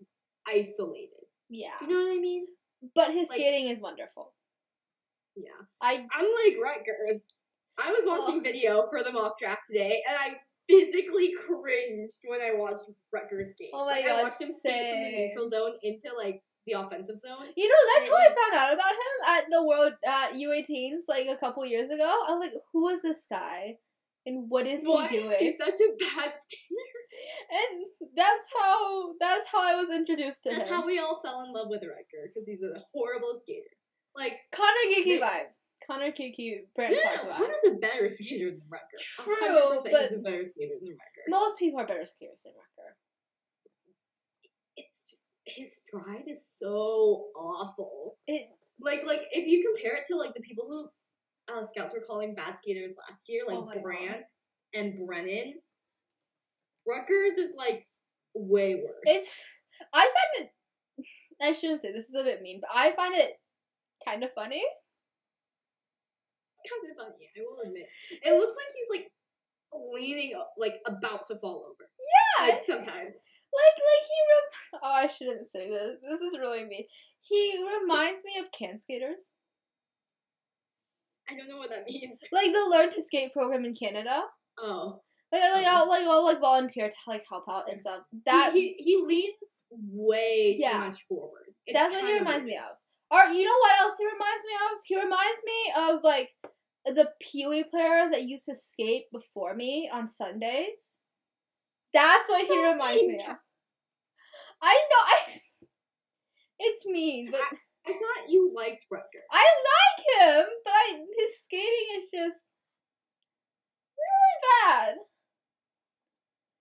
isolated. Yeah. You know what I mean? But his Like- skating is wonderful. Yeah. I I'm like Rutgers. I was oh. watching Oh. video for the mock draft today, and I physically cringed when I watched Rutgers skate. Oh my Like, I God, watched him skate from the neutral zone into like the offensive zone. You know, that's how I found out about him at the World at U18s like a couple years ago. I was like, who is this guy? And what is Why he is doing? he such a bad skater? And that's how that's how I was introduced to That's him. how we all fell in love with Rutger because he's a horrible skater. Like, Connor Geeky vibe. Connor no, Brent no, Clark no, vibe. Connor's a better skater than Rutger. True, 100% but- he's a better skater than Rutger. Most people are better skaters than Rutger. His stride is so awful. It Like, like if you compare it to like the people who uh, scouts were calling bad skaters last year, like Oh my God. Brandt and Brennan, Rutgers is like way worse. it's I find it I shouldn't say this is a bit mean, but I find it kind of funny. kind of funny, I will admit. It looks like he's like leaning, like about to fall over. Yeah, Like sometimes. Like, like he rem- Oh, I shouldn't say this. This is really mean. He reminds me of can skaters, I don't know what that means. like the Learn to Skate program in Canada. Oh, Like, like. I'll like, I'll like volunteer to like help out and stuff. That he, he he leans way Yeah. too much forward. It's that's what he reminds weird. me of. Or you know what else he reminds me of? He reminds me of like the Pee Wee players that used to skate before me on Sundays. That's what he reminds me of. I know. I. It's mean, but I thought you liked Rutgers. I like him, but I his skating is just really bad.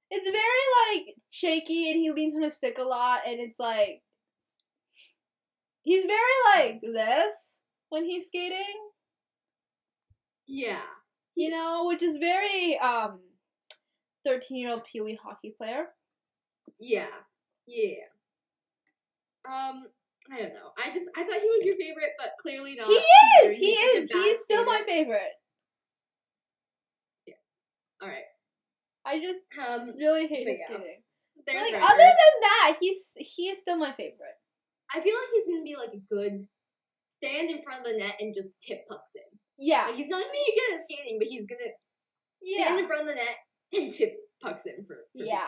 It's very like shaky and he leans on his stick a lot and it's like he's very like this when he's skating, Yeah. you know, which is very um 13-year-old Pee Wee hockey player. Yeah. Yeah. Um, I don't know. I just I thought he was your favorite, but clearly not. He is. He he's such a is. bad He's still my favorite. Yeah. All right. I just Um, really hate his Yeah. skating. Like other than that, he's he is still my favorite. I feel like he's gonna be like a good stand in front of the net and just tip pucks in. Yeah. Like he's not gonna be good at skating, but he's gonna stand Yeah. in front of the net and tip pucks in for. for Yeah.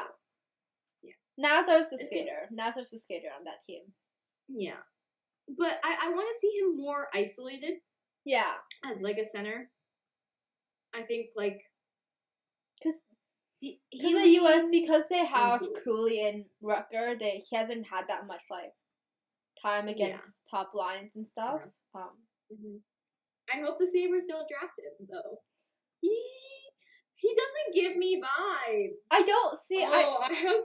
people. Nazar's the It's skater. Nazar's the skater on that team. Yeah. But I, I want to see him more isolated Yeah. as like a center. I think like 'Cause- he, Because he the US, because they have Cooley. Cooley and Rutger, they he hasn't had that much like time against top lines and stuff. Um, Mhm. I hope the Sabres don't draft him though. He he doesn't give me vibes. I don't see. oh, I I, have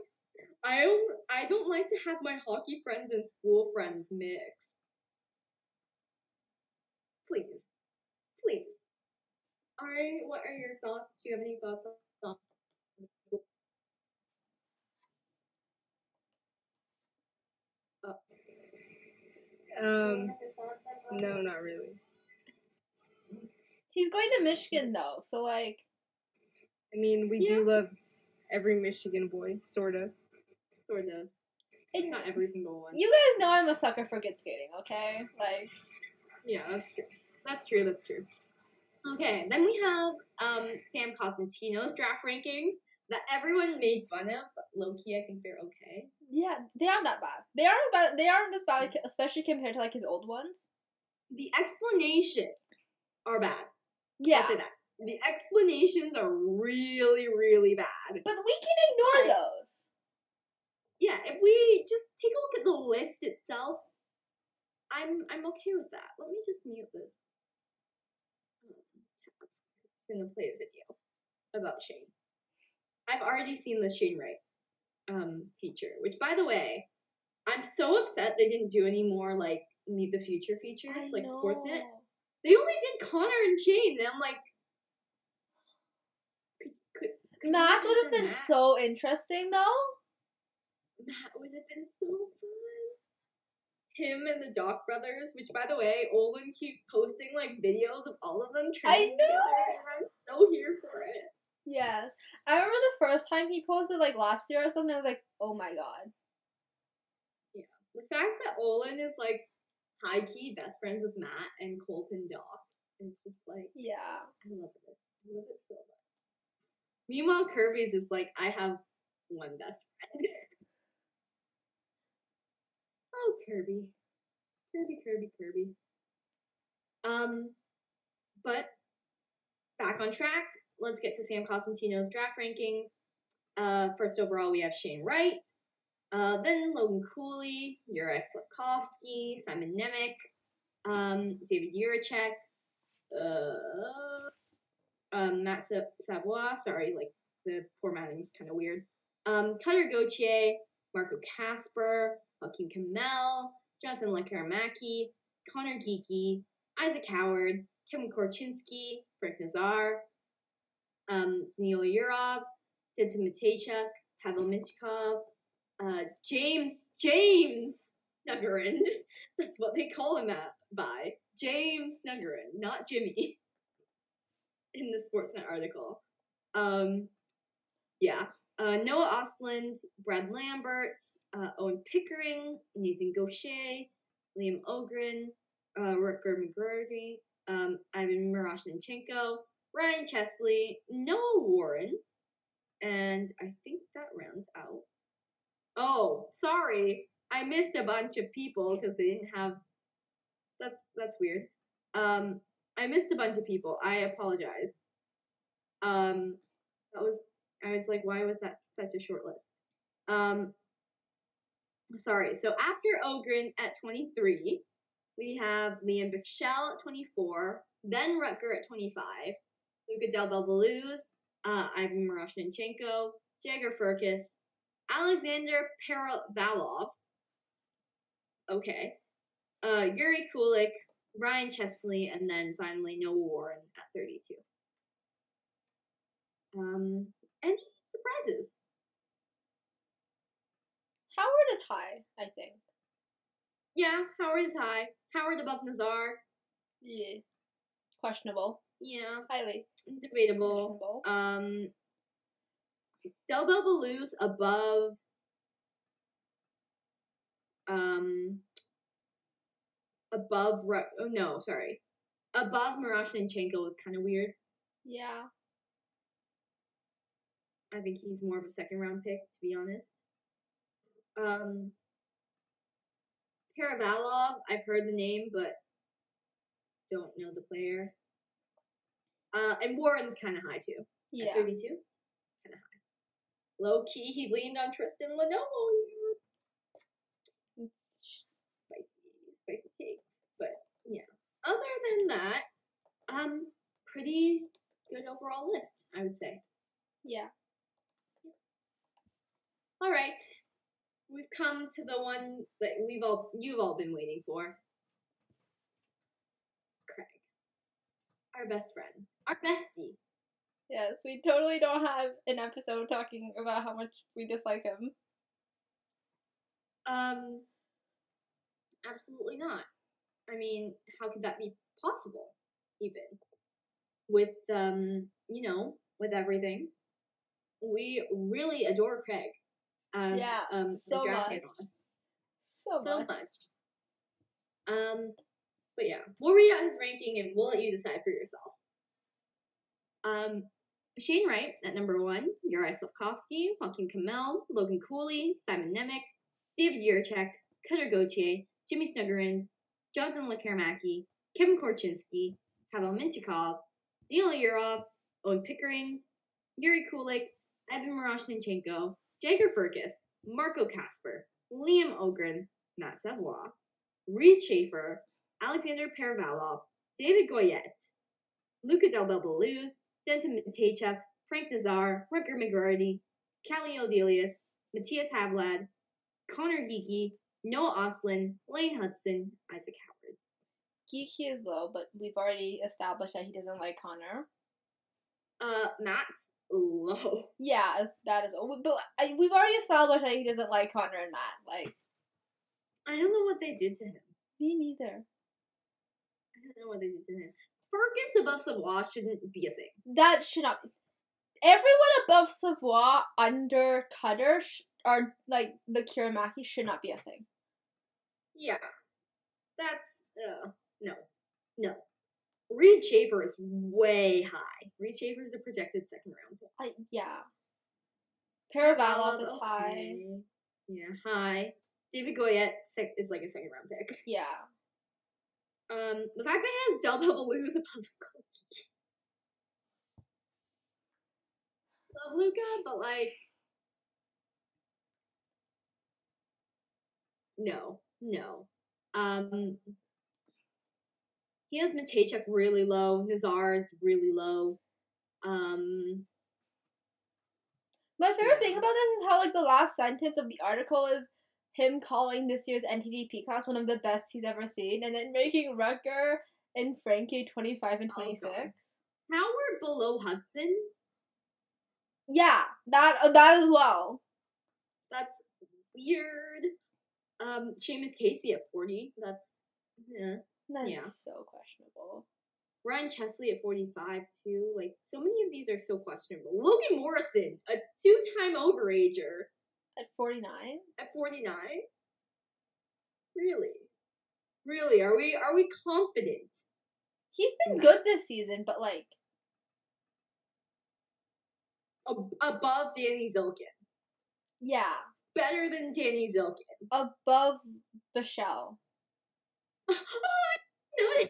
I don't I don't like to have my hockey friends and school friends mixed. Please. Please. Alright, what are your thoughts? Do you have any thoughts on Um, no, not really. he's going to Michigan though, so like I mean, we Yeah. do love every Michigan boy, sorta. Sort of. And Not every single one. you guys know I'm a sucker for good skating, okay? Like, Yeah, that's true. That's true. That's true. Okay, then we have um Sam Cosentino's draft rankings that everyone made fun of, but low key I think they're okay. yeah, they aren't that bad. They aren't bad. They aren't as bad, especially compared to like his old ones. The explanations are bad. Yeah, I'll say that. The explanations are really, really bad. but we can ignore But- those. Yeah, if we just take a look at the list itself, I'm I'm okay with that. Let me just mute this. It's gonna play a video about Shane. I've already seen the Shane Wright um feature, which by the way, I'm so upset they didn't do any more like Meet the Future features I like know. Sportsnet. They only did Connor and Shane, and I'm like, Matt would have been Matt? so interesting though. That would have been so fun. Him and the Dach brothers, which by the way, Olin keeps posting like videos of all of them I training know. together, and I'm so here for it. Yeah, I remember the first time he posted like last year or something. I was like, oh my god. Yeah, the fact that Olin is like high key best friends with Matt and Colton Dach is just like Yeah. I love it. I love it so much. Meanwhile, Kirby's just like, I have one best friend. oh, Kirby. Kirby, Kirby, Kirby. Um, but back on track. Let's get to Sam Cosentino's draft rankings. Uh, first overall, we have Shane Wright. Uh, then Logan Cooley, Juraj Slafkovsky, Simon Nemec, um, David Jiricek, uh, um, Matt Sa- Savoie. Sorry, like the formatting is kind of weird. Um, Cutler Gauthier, Marco Kasper, Joakim Kemell, Jonathan Lekkerimäki, Connor Geekie, Isaac Howard, Kevin Korchinski, Frank Nazar, um, Yurov, Tintin Mateychuk, Pavel Mintyukov, uh, James James Snuggerud. That's what they call him at by James Snuggerud, not Jimmy. In the Sportsnet article, um, yeah, uh, Noah Ostlund, Brad Lambert, uh, Owen Pickering, Nathan Gaucher, Liam Öhgren, uh, Rutger McGroarty, um, Ivan Miroshnichenko, Ryan Chesley, Noah Warren, and I think that rounds out. Oh, sorry, I missed a bunch of people because they didn't have. That's that's weird. Um, I missed a bunch of people. I apologize. Um, that was I was like, why was that such a short list? Um, sorry. So after Öhgren at 23, we have Liam Bichsel at 24, then Rutger at 25, Luca Del Bel Belluz, uh, Ivan Miroshnichenko, Jagger Firkus, Alexander Perevalov, okay, uh, Yuri Kulik, Ryan Chesley, and then finally Noah Warren at 32. Um, any surprises? Howard is high, I think. Yeah, Howard is high. Howard above Nazar. Yeah. Questionable. Yeah, Highly debatable. questionable. Um, Del Bel Belluz above. Um, above. Ru- oh no, sorry. Above Miroshnichenko was kind of weird. Yeah. I think he's more of a second round pick, to be honest. Um, Perevalov, I've heard the name, but don't know the player. Uh, and Warren's kind of high too. Yeah. 32? Kind of high. Low key, he leaned on Tristan Lenovo here. Spicy, spicy takes. But yeah. Other than that, um, pretty good overall list, I would say. Yeah. All right, we've come to the one that we've all you've all been waiting for. Craig, our best friend, our bestie. Yes, we totally don't have an episode talking about how much we dislike him. Um, absolutely not. I mean, how could that be possible? Even with um, you know, with everything. we really adore Craig. Um, Yeah, um, so much. analyst. So So much. much. Um, but yeah, we'll read out his ranking and we'll let you decide for yourself. Um, Shane Wright at number one, Yuri Slafkovsky, Joakim Kemell, Logan Cooley, Simon Nemec, David Jiricek, Cutler Gauthier, Jimmy Snuggerud, Jonathan Lekkerimäki, Kevin Korchinski, Pavel Mintyukov, Daniel Yurov, Owen Pickering, Yuri Kulik, Evan Miroshnichenko, Jagger Firkus, Marco Kasper, Liam Öhgren, Matt Savoy, Reid Schaefer, Alexander Perevalov, David Goyette, Luca Del Bel Belluz, Denton Mateychuk, Frank Nazar, Rutger McGroarty, Calle Odelius, Matthias Havelid, Connor Geekie, Noah Ostlund, Lane Hutson, Isaac Howard. Geekie is low, but we've already established that he doesn't like Connor. Uh, Matt's low. Yeah, that is. But I, we've already established that he doesn't like Connor and Matt. Like I don't know what they did to him. me neither. I don't know what they did to him. Firkus above Savoy shouldn't be a thing. That should not. be. Everyone above Savoy under Cutter sh- or like the Kiramaki should not be a thing. Yeah. That's uh no. No. Reid Schaefer is way high. Reid Schaefer is a projected second round. I, yeah. Perevalov is Um, high. okay. Yeah, high. David Goyette sec- is like a second round pick. Yeah. Um, the fact that he has Del Bel Belluz above Luka. Love Luca, but like, no, no. Um, he has Mateychuk really low. Nazar is really low. Um, My favorite thing about this is how like the last sentence of the article is him calling this year's NTDP class one of the best he's ever seen, and then making Rutger and Frankie twenty five and Oh, twenty six. God. Howard below Hudson. yeah, that uh, that as well. That's weird. Um, Seamus Casey at forty. That's yeah. That's Yeah. so questionable. Ryan Chesley at 45 too. Like so many of these are so questionable. Logan Morrison, a two-time overager At forty nine, at 49. Really? Really? Are we are we confident? he's been No. good this season, but like Ab- above Danny Zhilkin. yeah, Better than Danny Zhilkin. above Michelle. Notice.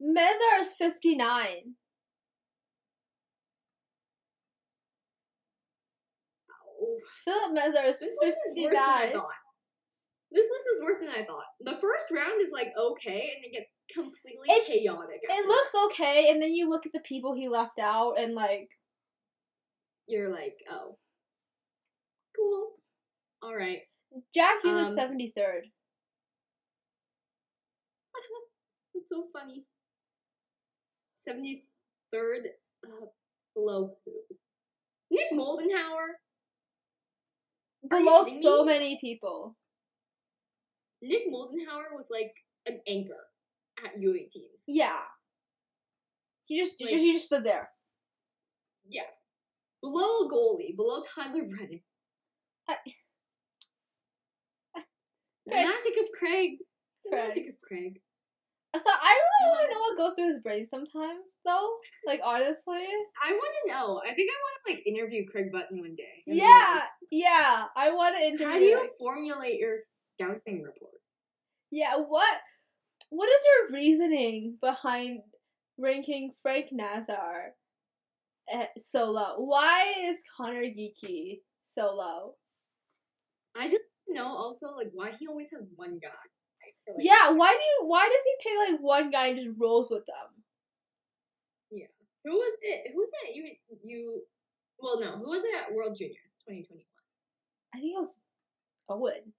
Mesar is fifty nine. Oh, Filip Mesar is this list is worse than I thought. This list is worse than I thought. The first round is like okay, and it gets completely It's- chaotic. It after looks okay, and then you look at the people he left out, and like you're like, oh, cool, all right. Jack is Um, seventy third. That's so funny. Seventy third, uh, below who? Nick Moldenhauer. Below so many people. Nick Moldenhauer was like an anchor at U18. Yeah. He just, Like- he just stood there. Yeah, below a goalie, below Tyler Brennan. I- The Craig. magic of Craig. The Craig. magic of Craig. So I really want to know what goes through his brain sometimes, though. Like honestly. I want to know. I think I want to like interview Craig Button one day. and be Yeah, yeah. I want to interview. How do you like- formulate your scouting report? yeah. What? What is your reasoning behind ranking Frank Nazar eh, at so low? Why is Connor Geeky so low? I just know also like why he always has one guy. Like- Yeah. Why do you? Why does he pick like one guy and just rolls with them? Yeah. Who was it? Who was that? You you. Well, no. Who was it at World Juniors 2021? I think it was Owen.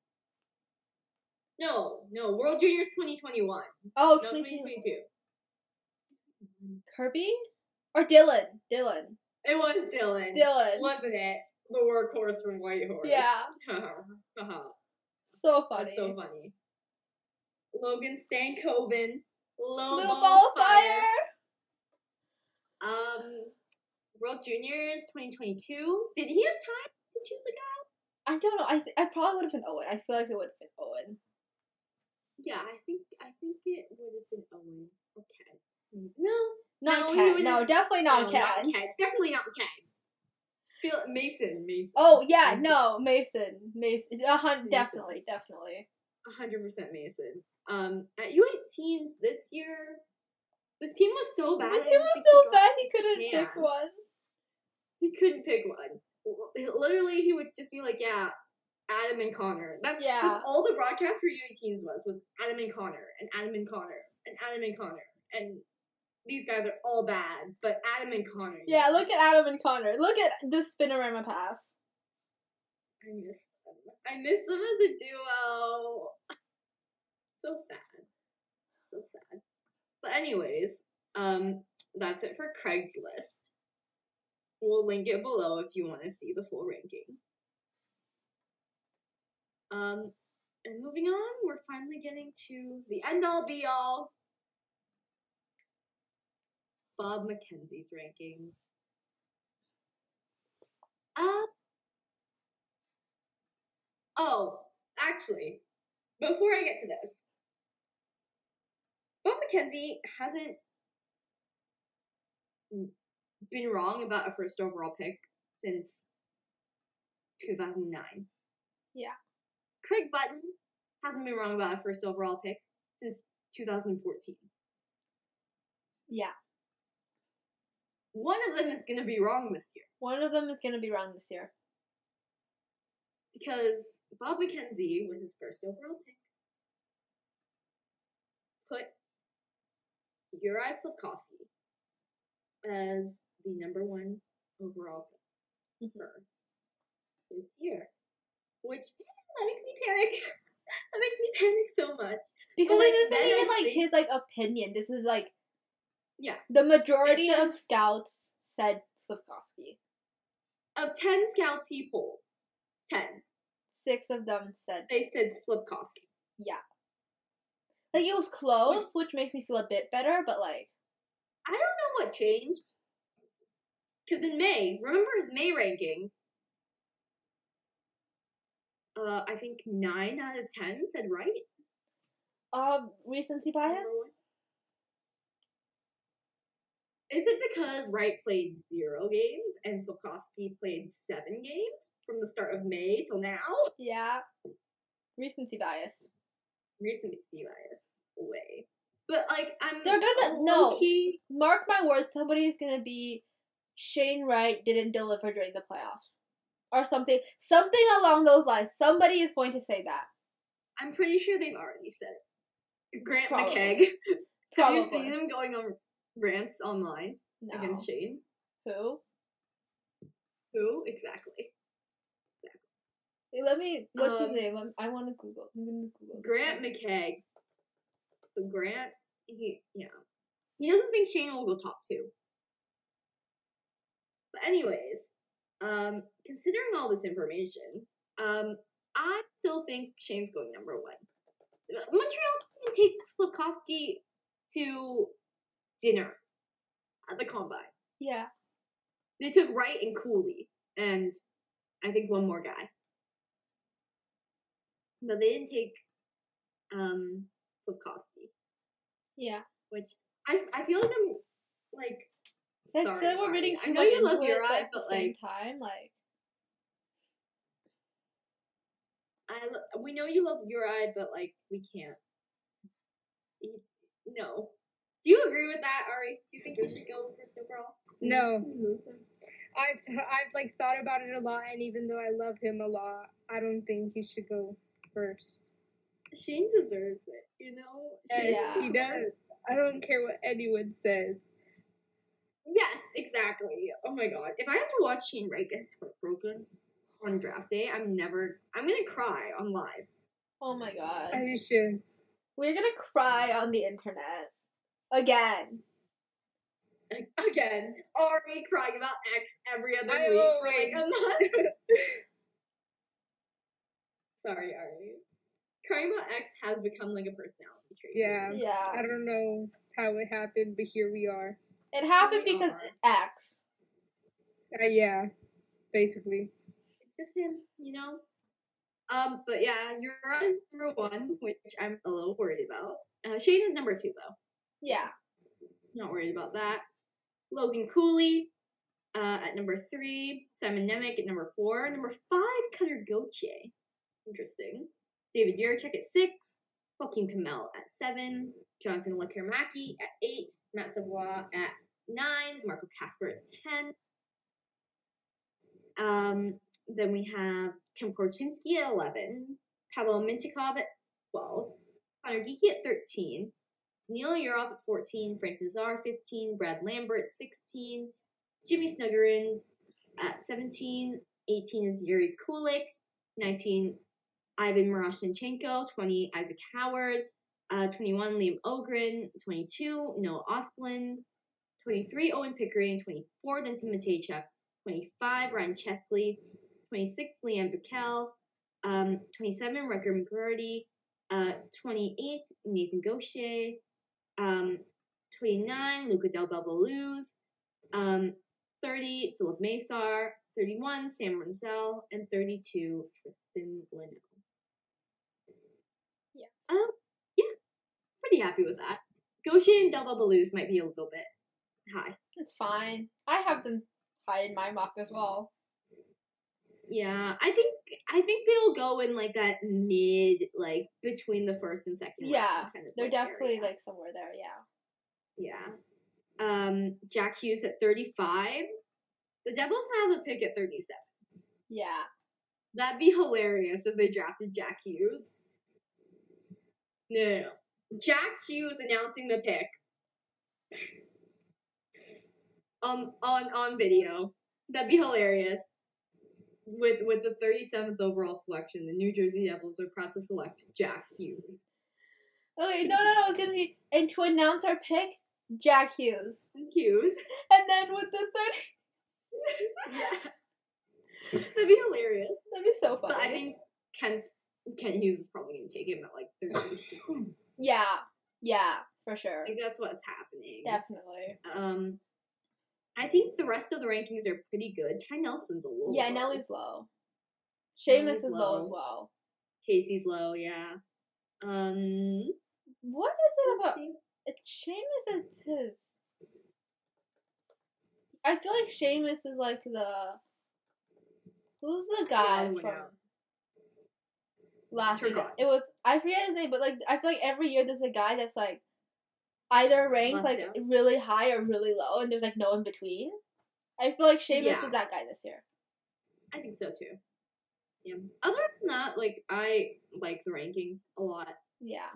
No, no. World Juniors 2021. Oh, No, 2022. 2022. Kirby or Dylan? Dylan. It was Dylan. Dylan. Wasn't it? The workhorse from Whitehorse. Yeah. So funny. That's so funny. Logan Stankoven. Little, Little ball, ball of fire. fire. Um, World Juniors 2022. Did he have time to choose a guy? I don't know. I th- I probably would have been Owen. I feel like it would have been Owen. Yeah, I think I think it would have been Owen Ken. No, Not No, Ken. No, definitely not no, Ken. Not Ken. Definitely not Ken. Feel Mason. Mason. Oh yeah, Mason. no, Mason. Mason. A hun- Mason. definitely, definitely. A hundred percent Mason. Um, at U18s this year, the team was so bad. The team was so bad he couldn't pick one. He couldn't pick one. Literally, he would just be like, "Yeah, Adam and Connor." That's, Yeah. that's all the broadcast for U18s was was Adam and Connor and Adam and Connor and Adam and Connor and these guys are all bad, but Adam and Connor. Yeah, look at Adam and Connor. Look at the spinorama pass. I miss them. I miss them as a duo. So sad. So sad. But anyways, um, that's it for Craigslist. We'll link it below if you want to see the full ranking. Um, and moving on, we're finally getting to the end all be all. Bob McKenzie's rankings. Uh, Oh, actually, before I get to this, Bob McKenzie hasn't been wrong about a first overall pick since 2009. Yeah. Craig Button hasn't been wrong about a first overall pick since 2014. Yeah. One of them is going to be wrong this year One of them is gonna be wrong this year. because Bob McKenzie, with his first overall pick, put Uri Slafkovsky as the number one overall pick mm-hmm. for this year. Which that makes me panic. that makes me panic so much. Because like, then isn't even like his like opinion. This is like Yeah. the majority It of scouts said Slafkovsky. Of ten scouts he pulled, ten Six of them said they said Slafkovsky. yeah. Like it was close, which makes me feel a bit better, but like I don't know what changed. Because in May, remember his May rankings? Uh, I think nine out of ten said Wright. uh recency bias? Is it because Wright played zero games and Slafkovsky played seven games from the start of May till now? Yeah. Recency bias. Recency bias away. But like I'm They're gonna- no. Mark my words, somebody's gonna be Shane Wright didn't deliver during the playoffs. Or something something along those lines. Somebody is going to say that. I'm pretty sure they've already said it. Grant Probably. McCagg. Have you seen him going on rants online No. against Shane? Who? Who exactly? Wait, let me what's his Um, name? I'm, I wanna Google. I'm gonna Google. Grant. McCagg. So Grant, he yeah, he doesn't think Shane will go top two. But anyways, um, considering all this information, um, I still think Shane's going number one. Montreal can take Slafkovsky to dinner at the combine. Yeah. They took Wright and Cooley, and I think one more guy. But they didn't take um Slafkovsky, Yeah. which I I feel like I'm like I Sorry, feel like we're reading I know you love your eye, but at but, the same like- time, like I lo- we know you love Uri, but like we can't. No. Do you agree with that, Ari? Do you think we should go first overall? No. Mm-hmm. I've t- I've like thought about it a lot, and even though I love him a lot, I don't think he should go first. Shane deserves it, you know? Shane Yes, he does. I don't care what anyone says. Yes, exactly. Oh my god. If I have to watch Shane Wright get heartbroken on draft day, I'm never I'm gonna cry on live. oh my god. I should. We're gonna cry on the internet. Again. Like, Again, Ari crying about X every other I week always- for like a month. Sorry, Ari. Crying about X has become like a personality trait. Yeah. Yeah. I don't know how it happened, but here we are. It happened we because are. X. Uh, yeah, basically. It's just him, you know. Um, but yeah, you're on number one, which I'm a little worried about. Uh, Shane is number two though. Yeah. Not worried about that. Logan Cooley uh, at number three. Simon Nemec at number four. Number five, Cutter Gauthier. Interesting. David Jiricek at six. Joakim Kemell at seven. Jonathan Lekkerimäki at eight. Matt Savoy at nine. Marco Kasper at ten. Um, then we have Kem Korchinski at 11. Pavel Mintyukov at 12. Connor Geekie at 13. Neil Yurov at 14, Frank Nazar 15, Brad Lambert 16, Jimmy Snuggerud at 17, 18 is Jiri Kulich, 19 Ivan Miroshnichenko, 20 Isaac Howard, uh, 21 Liam Öhgren, 22 Noah Ostlund, 23 Owen Pickering, 24 then Denton Mateychuk, 25 Ryan Chesley, 26 Lian Bichsel, um, 27 Rutger McGroarty, uh, 28 Nathan Gaucher, um, 29, Luca Del Bel Belluz. Um, 30, Filip Mesar. 31, Sam Rinzel. And 32, Tristan Luneau. Yeah. Um, yeah. Pretty happy with that. Gaucher and Del Bel Belluz might be a little bit high. It's fine. I have them high in my mock as well. Yeah, I think I think they'll go in like that mid, like between the first and second. round Yeah, kind of They're like, definitely area. like somewhere there, yeah. Yeah. Um, Jack Hughes at 35. The Devils have a pick at 37. Yeah. That'd be hilarious if they drafted Jack Hughes. No, no, no. Jack Hughes announcing the pick. Um, on on video. That'd be hilarious. With with the 37th overall selection, the New Jersey Devils are proud to select Jack Hughes. Okay, no, no, no, it's gonna be and to announce our pick, Jack Hughes, Hughes. and then with the thirty. That'd be hilarious. that'd be so funny. But I think Kent Kent Hughes is probably gonna take him at like 32. yeah, yeah, for sure, I think that's what's happening. definitely. Um, I think the rest of the rankings are pretty good. Ty Nelson's a little. Yeah, low. Nellie's low. Seamus is low low. as well. Casey's low. Yeah. Um. What is it about? It's Seamus is his. I feel like Seamus is like the. Who's the guy one from last? Turcotte. It was I forget his name, but like I feel like every year there's a guy that's like either ranked Left like really high or really low, and there's like no in between. I feel like Seamus Yeah. is that guy this year. I think so too. Yeah. Other than that, like I like the rankings a lot. Yeah.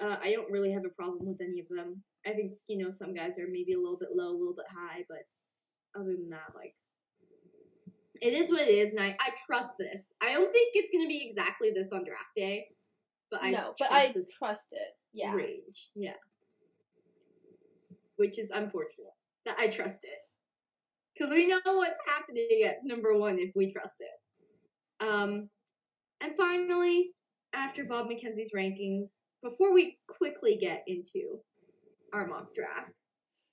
Uh, I don't really have a problem with any of them. I think you know some guys are maybe a little bit low, a little bit high, but other than that, like it is what it is, and I, I trust this. I don't think it's gonna be exactly this on draft day, but I no, but trust I trust it. Yeah. range. Yeah. Which is unfortunate that I trust it. Because we know what's happening at number one if we trust it. Um, and finally, after Bob McKenzie's rankings, before we quickly get into our mock drafts,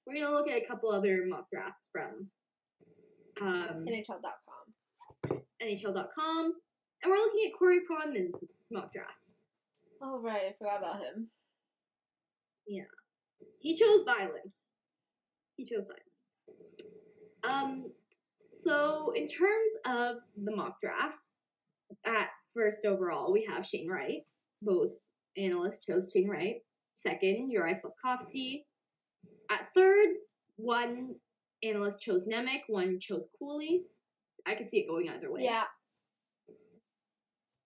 we're going to look at a couple other mock drafts from um, NHL.com. NHL.com. And we're looking at Corey Pronman's mock draft. Oh right, I forgot about him. Yeah. He chose violence. He chose violence. Um, so in terms of the mock draft, at first overall we have Shane Wright. Both analysts chose Shane Wright. Second, Uri Slafkovsky. At third, one analyst chose Nemec, one chose Cooley. I could see it going either way. Yeah.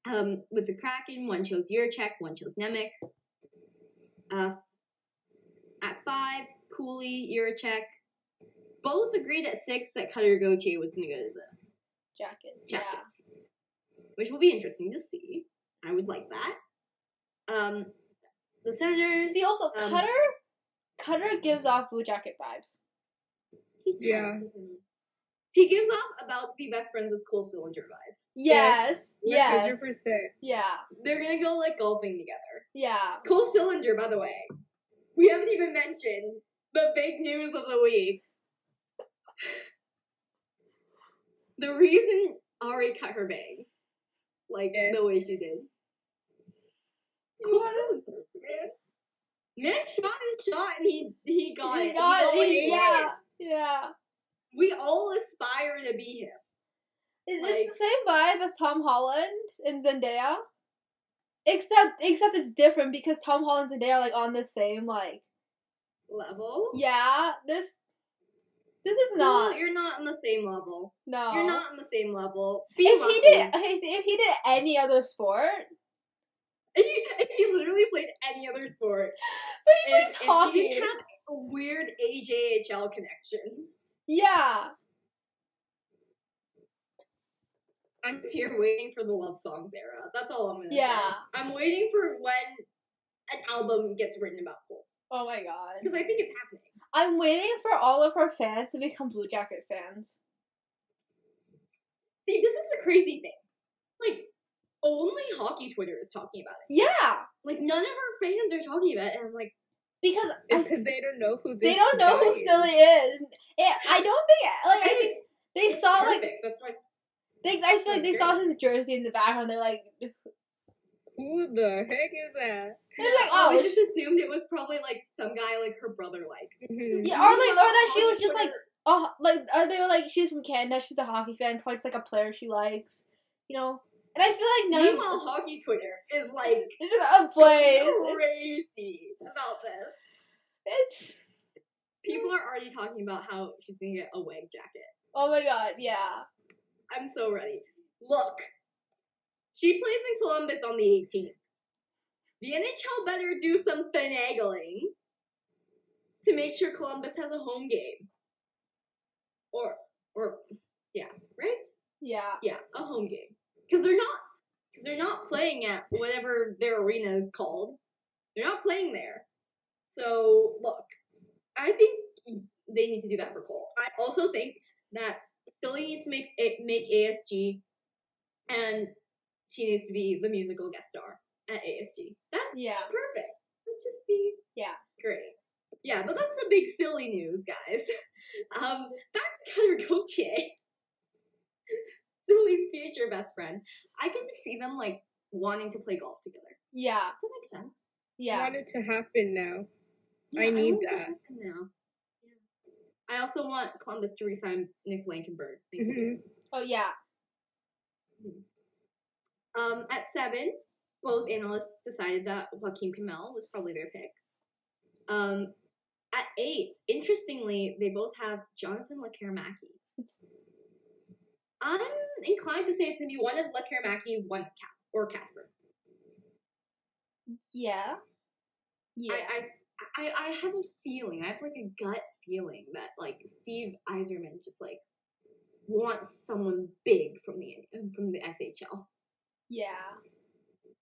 Um, with the Kraken, one chose Jiricek, one chose Nemec. Uh, at five, Cooley, Jiricek. Both agreed at six that Cutter Gauthier was going to go to the Jackets. Yeah. Which will be interesting to see. I would like that. Um, the Senators. See, also Um, Cutter. Cutter gives off Blue Jacket vibes. Yeah. Doesn't he? He gives off about to be best friends with Cole Sillinger vibes. Yes. Yes. 100%. Yeah. They're gonna go like golfing together. Yeah. Cole Sillinger, by the way. We haven't even mentioned the big news of the week. the reason Ari cut her bangs, like Yes. the way she did. What? Man shot and shot and he he got He it. got always it, won yeah, yeah. We all aspire to be him. Is Like- it's the same vibe as Tom Holland and Zendaya? Except except it's different because Tom Holland and Zendaya are like on the same like Level? yeah, this this is No, not you're not on the same level. no. You're not on the same level. Be if lucky. he did okay, see, if he did any other sport, if he, if he literally played any other sport, but he plays hockey. he didn't have weird AJHL connection. Yeah. I'm here waiting for the love songs era. That's all I'm gonna say. Yeah. say. I'm waiting for when an album gets written about Cole Oh my god. because I think it's happening. I'm waiting for all of her fans to become Blue Jacket fans. See, this is the crazy thing. Like, only hockey Twitter is talking about it. Yeah, Like, none of our fans are talking about it, and I'm like, because I, because they don't know who this they don't know who guy is. Silly is. And I don't think like I think they it's saw like. That's why. It's, they I feel like they saw his jersey in the background. They're like, Who the heck is that? they're like, oh, we just assumed it was probably like some guy like her brother likes. Mhm. Yeah, or like- or that she was just, like, oh, like or they were like, she's from Canada. She's a hockey fan. Probably just like a player she likes, you know. And I feel like none Meanwhile, hockey Twitter is like it's a place. Crazy about this. it's People are already talking about how she's gonna get a wag jacket. oh my god, yeah. I'm so ready. Look, she plays in Columbus on the 18th. The NHL better do some finagling to make sure Columbus has a home game. Or, or, yeah, right? Yeah. Yeah, a home game. Because they're not, because they're not playing at whatever their arena is called. They're not playing there. So look, I think they need to do that for Cole. I also think that Silly needs to make it make ASG, and she needs to be the musical guest star at ASG. That's Yeah. perfect. That'd just be Yeah. great. Yeah, but that's the big silly news, guys. Um, back to Cutter. Silly's future best friend. I can just see them like wanting to play golf together. Yeah. Does that make sense? Yeah. want it to happen now. I need want it to that. happen Now. Yeah. I also want Columbus to resign Nick Blankenburg. Thank you. Mhm. Oh yeah. Um, at seven, both analysts decided that Joakim Kemell was probably their pick. Um, at eight, interestingly, they both have Jonathan Lekkerimäki. I'm inclined to say it's gonna be one of Lekkerimäki, one Cas- or Kasper. Yeah. Yeah. I, I, I, I have a feeling. I have like a gut feeling that like Steve Yzerman just like wants someone big from the from the SHL. yeah.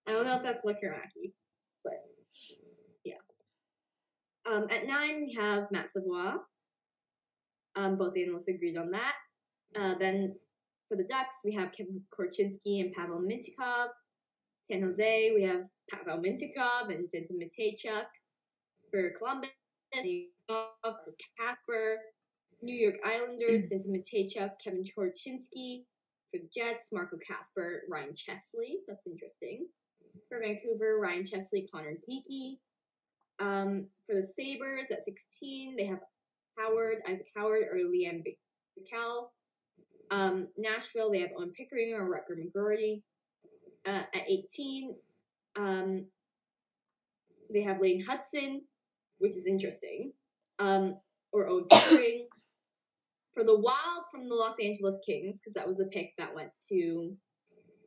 I don't know if that's Lekkerimäki, but yeah. Um, at nine, we have Matt Savoy. Um, both analysts agreed on that. Uh, then for the Ducks, we have Kevin Korchinski and Pavel Mintyukov. San Jose, we have Pavel Mintyukov and Denton Mateychuk. For Columbus, for Kasper. New York Islanders, Denton Mateychuk, Kevin Korchinski. For the Jets, Marco Kasper, Ryan Chesley. That's interesting. For Vancouver, Ryan Chesley, Connor Geekie. Um, for the Sabres at 16, they have Howard, Isaac Howard, or Lian Bichsel. Um, Nashville, they have Owen Pickering or Rutger McGroarty. Uh, at 18, um, they have Lane Hutson, which is interesting, um, or Owen Pickering. For the Wild from the Los Angeles Kings, because that was the pick that went to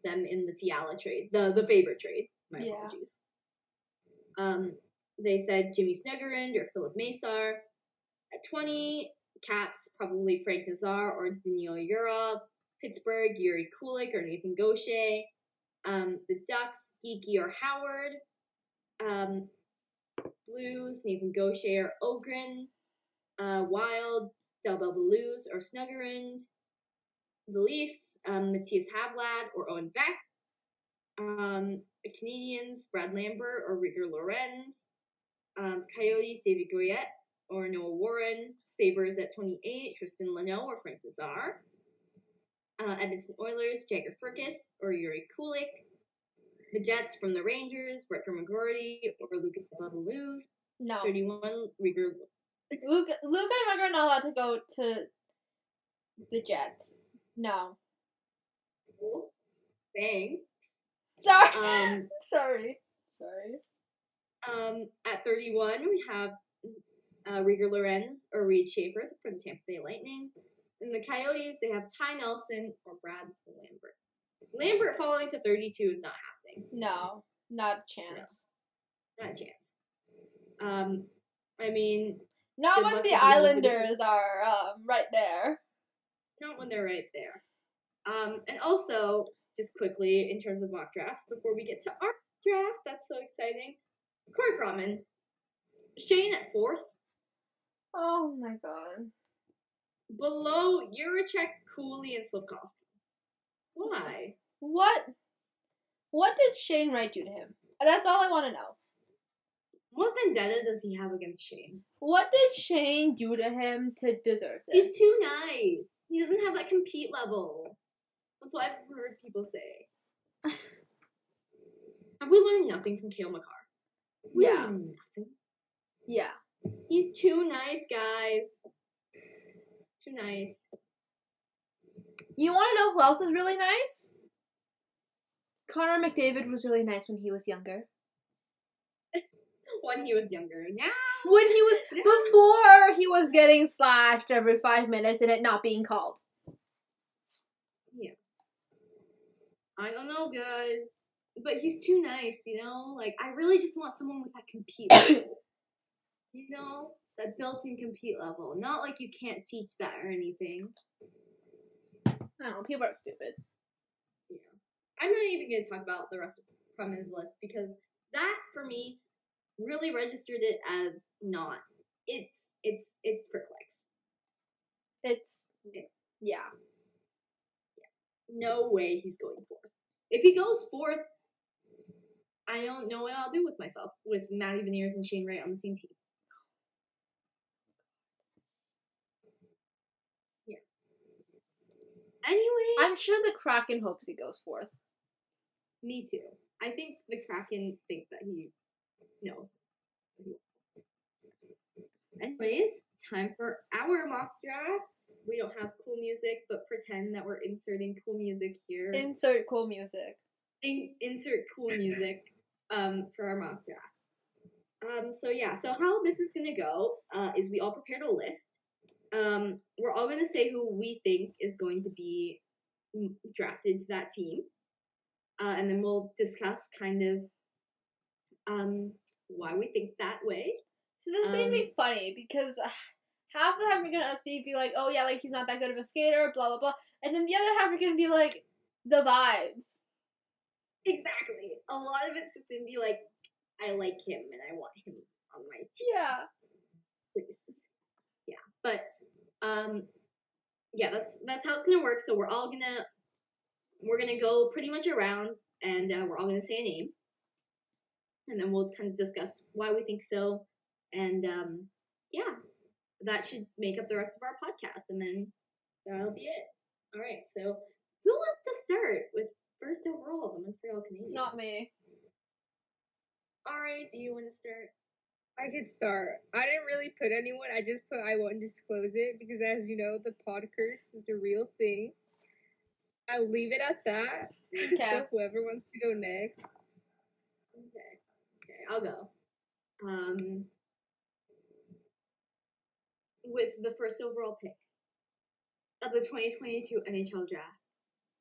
them in the Fiala trade, the the favorite trade. My Yeah. apologies. Um, they said Jimmy Snuggerud or Filip Mesar. At 20, Cats, probably Frank Nazar or Danila Yurov. Pittsburgh, Jiri Kulich or Nathan Gaucher. Um, the Ducks, Geekie or Howard. Um, Blues, Nathan Gaucher or Öhgren. Uh, Wild, Del Bel Belluz or Snuggerud. The Leafs, um, Mattias Havelid or Owen Beck. Um, the Canadiens, Brad Lambert or Rieger Lorenz. Um, Coyotes, David Goyette or Noah Warren. Sabres at 28, Tristan Luneau or Frank Lazar. uh, Edmonton Oilers, Jagger Firkus or Jiri Kulich. The Jets from the Rangers, Rutger McGroarty or Lucas Babaluz. No. 31, Rieger. Luke, Luke and Rugger are not allowed to go to the Jets. No. Bang. Sorry. Um, Sorry. Sorry. um, at 31, we have uh, Rieger Lorenz or Reid Schaefer for the Tampa Bay Lightning. In the Coyotes, they have Ty Nelson or Brad Lambert. Lambert falling to 32 is not happening. No. Not a chance. Not a chance. Um, I mean, Not when the Islanders are um, right there. not when they're right there. Um, and also, just quickly in terms of mock drafts, before we get to our draft, that's so exciting. Corey Pronman, Shane at fourth, Oh my god. below Jiricek, Cooley, and Slafkovsky. Why? What? What did Shane Wright do to him? That's all I want to know. What vendetta does he have against Shane? What did Shane do to him to deserve this? He's too nice. He doesn't have that compete level. That's what I've heard people say. have we learned nothing from Cale Makar? We Yeah. nothing. yeah. He's too nice, guys. Too nice. You want to know who else is really nice? Connor McDavid was really nice when he was younger. When he was younger. Now, When he was before he was getting slashed every five minutes and it not being called. Yeah. I don't know, guys. But he's too nice, you know? Like, I really just want someone with that compete. you know? That built in compete level. Not like you can't teach that or anything. I don't know. People are stupid. I'm not even going to talk about the rest of from his list because that, for me, really registered it as not. It's, it's, it's for clicks. It's yeah. no way he's going fourth. If he goes fourth, I don't know what I'll do with myself with Matty Beniers and Shane Wright on the same team. Anyway, I'm sure the Kraken hopes he goes fourth. me too. I think the Kraken think that he no. Anyways, time for our mock draft. We don't have cool music, but pretend that we're inserting cool music here. Insert cool music. in- insert cool music um, for our mock draft. Um, so yeah, so how this is gonna go uh, is we all prepared a list. Um, we're all gonna say who we think is going to be mm, drafted to that team, uh, and then we'll discuss kind of um, why we think that way. So this is gonna Um, be funny because uh, half the time we're gonna us be, be like, oh yeah, like he's not that good of a skater, blah blah blah, and then the other half are gonna be like, the vibes. Exactly. A lot of it's just gonna be like, I like him and I want him on my team. Yeah. please. Yeah, but um, yeah, that's that's how it's gonna work. So we're all gonna we're gonna go pretty much around, and uh, we're all gonna say a name, and then we'll kind of discuss why we think so, and um, yeah, that should make up the rest of our podcast, and then that'll be it. All right, so who wants to start with first overall the Montreal Canadiens? Not me. All right, do you want to start? I could start. I didn't really put anyone. I just put I won't disclose it because, as you know, the pod curse is a real thing. I'll leave it at that. Okay. so whoever wants to go next. Okay. Okay, I'll go. Um, with the first overall pick of the 2022 NHL Draft,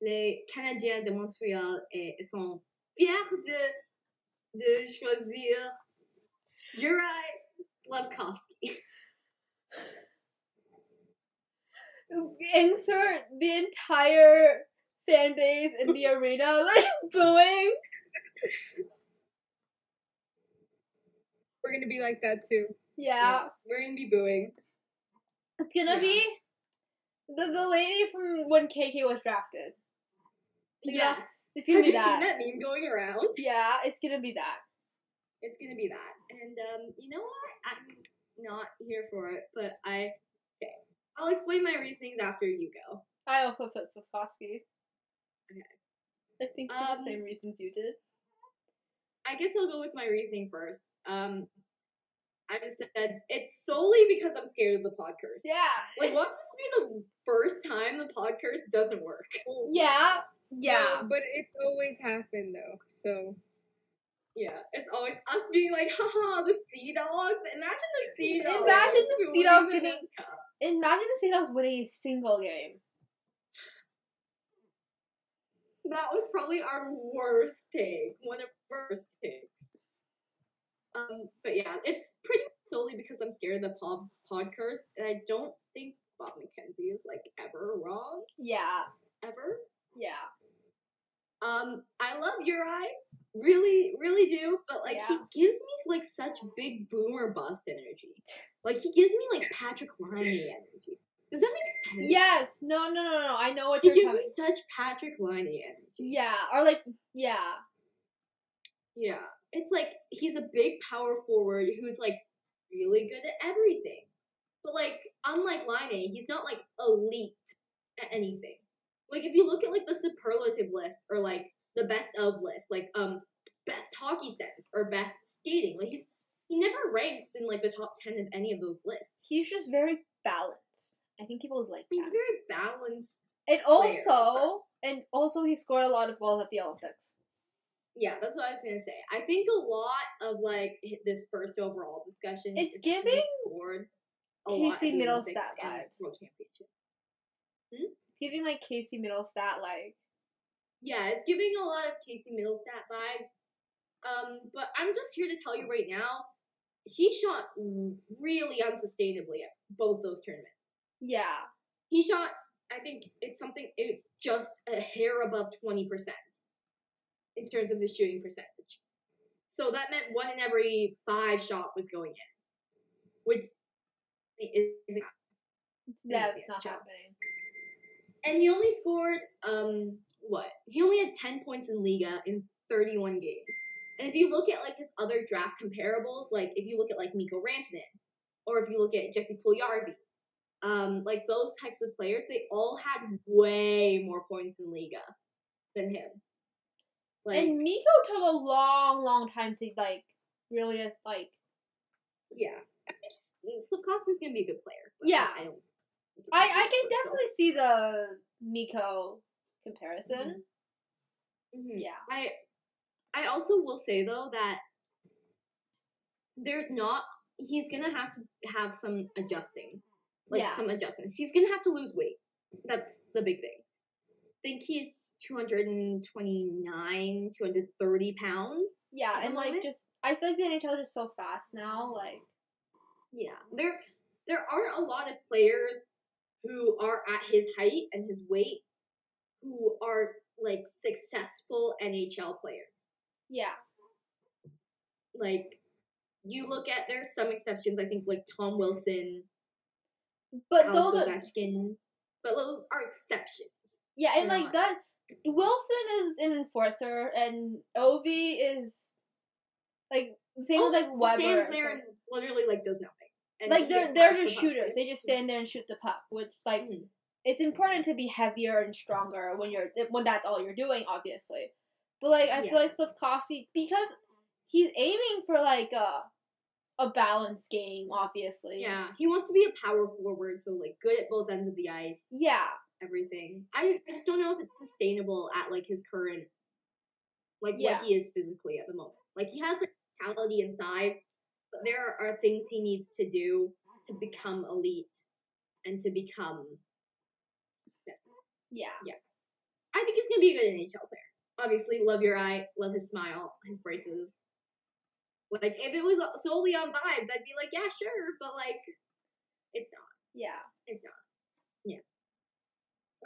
les Canadiens de Montréal eh, sont fiers de, de choisir Uri Slafkovsky. Insert the entire fan base in the arena like booing. We're gonna be like that too. Yeah. We're gonna be booing. It's gonna Yeah. be the the lady from when KK was drafted. Yeah. Yes. It's gonna Have be you that. seen that meme going around? Yeah, it's gonna be that. It's gonna be that. And um, you know what? I'm not here for it, but I okay. I'll explain my reasonings after you go. I also put Slafkovsky. Okay. I think for Um, the same reasons you did. I guess I'll go with my reasoning first. Um, I just said it's solely because I'm scared of the pod curse. Yeah. Like, watch this be the first time the pod curse doesn't work. Yeah. Yeah. But it's always happened though, so Yeah, it's always us being like, haha, the sea dogs. Imagine the sea dogs. Imagine the sea dogs getting- Imagine the Seahawks winning a single game. That was probably our worst take. One of our worst takes. Um, but yeah, it's pretty solely because I'm scared of the pod, pod curse, and I don't think Bob McKenzie is like ever wrong. Yeah. Ever. Yeah. Um, I love Uri. Really, really do. But like Yeah. he gives me like such big boomer bust energy. Like he gives me like Patrik Laine energy. Does that make sense? Yes. No, no, no, no. I know what He you're gives me such Patrik Laine energy. Yeah. Or like, yeah. Yeah. It's like he's a big power forward who's like really good at everything. But like unlike Laine, he's not like elite at anything. Like if you look at like the superlative list or like the best of list, like um best hockey sense or best skating, like he's he never ranks in like the top ten of any of those lists. He's just very balanced. I think people would like He's that. very balanced. And also, and also, he scored a lot of goals at the Olympics. Yeah, that's what I was gonna say. I think a lot of like this first overall discussion. It's is giving scored a Casey the Mittelstadt vibes. World Championship. Giving like Casey Mittelstadt, like Yeah, it's giving a lot of Casey Mittelstadt vibes. Um, but I'm just here to tell you right now, he shot really unsustainably at both those tournaments. yeah, He shot, I think it's something, it's just a hair above 20% in terms of his shooting percentage. So that meant one in every five shot was going in, which is that's Yeah, not job. happening. And he only scored um what? He only had ten points in Liga in thirty one games. And if you look at like his other draft comparables, like if you look at like Mikko Rantanen, or if you look at Jesse Puljujarvi, um, like those types of players, they all had way more points in Liga than him. Like and Mikko took a long, long time to like really like. yeah, I think Slafkovsky's gonna be a good player. Yeah. I don't. I I can definitely see the Mikko comparison. Mhm. Yeah. I I also will say though that there's not he's gonna have to have some adjusting. Like Yeah. some adjustments. He's gonna have to lose weight. That's the big thing. I think he's 229, 230 pounds. Yeah, and like just I feel like the NHL is so fast now. Like Yeah. There there aren't a lot of players who are at his height and his weight who are like successful NHL players. yeah, like you look at there's some exceptions. I think like Tom Wilson, but Alex those are Ovechkin, but those are exceptions. yeah, and like not. that. Wilson is an enforcer, and Ovi is like same with like Weber. stands there and literally like does nothing. Like they're they're just the shooters. They just stand there and shoot the puck. Which like Mhm. it's important to be heavier and stronger when you're when that's all you're doing, obviously. But like I Yeah. feel like Slafkovsky because he's aiming for like a a balanced game, obviously. Yeah, he wants to be a power forward, so like good at both ends of the ice, Yeah. everything. I, I just don't know if it's sustainable at like his current, like Yeah. what he is physically at the moment. Like he has the mentality and size, but there are things he needs to do to become elite and to become Yeah. Yeah. I think he's gonna be a good NHL player. Obviously, love your eye, love his smile, his braces. Like if it was solely on vibes, I'd be like, yeah, sure, but like, it's not. Yeah. It's not. Yeah.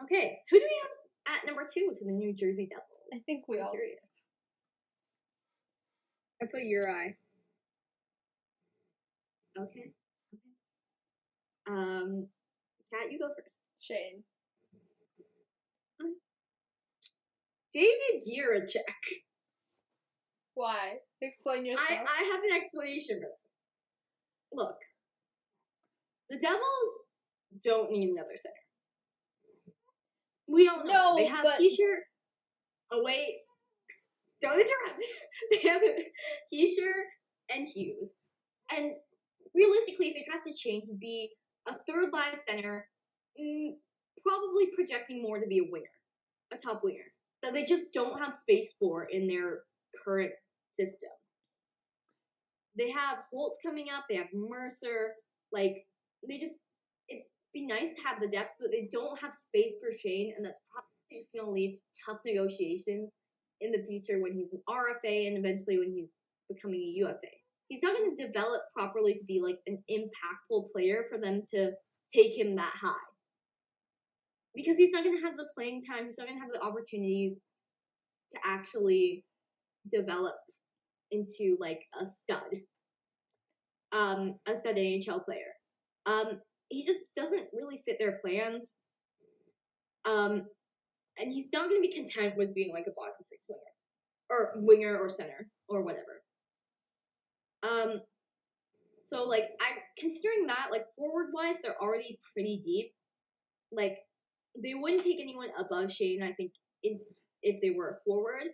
Okay, who do we have at number two to the New Jersey Devils? I think we I'm all curious. I put Uri. Okay. Okay. Um, Kat, you go first. Shane. David Jiricek. Why? Explain yourself. I, I have an explanation for this. Look, the Devils don't need another center. We don't know. No, they have but- Hischier. Oh wait, don't interrupt. they have Hischier and Hughes, and realistically, if they have to change, would be a third line center, mm, probably projecting more to be a winger, a top winger that they just don't have space for in their current system. They have Holtz coming up. They have Mercer. Like they just it'd be nice to have the depth, but they don't have space for Shane, and that's probably just to lead to tough negotiations in the future when he's an RFA and eventually when he's becoming a UFA. He's not going to develop properly to be like an impactful player for them to take him that high. Because he's not going to have the playing time, he's not going to have the opportunities to actually develop into like a stud. Um, a stud NHL player. Um, he just doesn't really fit their plans. Um, and he's not going to be content with being like a bottom six winger, or winger or center or whatever. Um, so like I considering that like forward wise they're already pretty deep. Like they wouldn't take anyone above Shane. I think if if they were forward.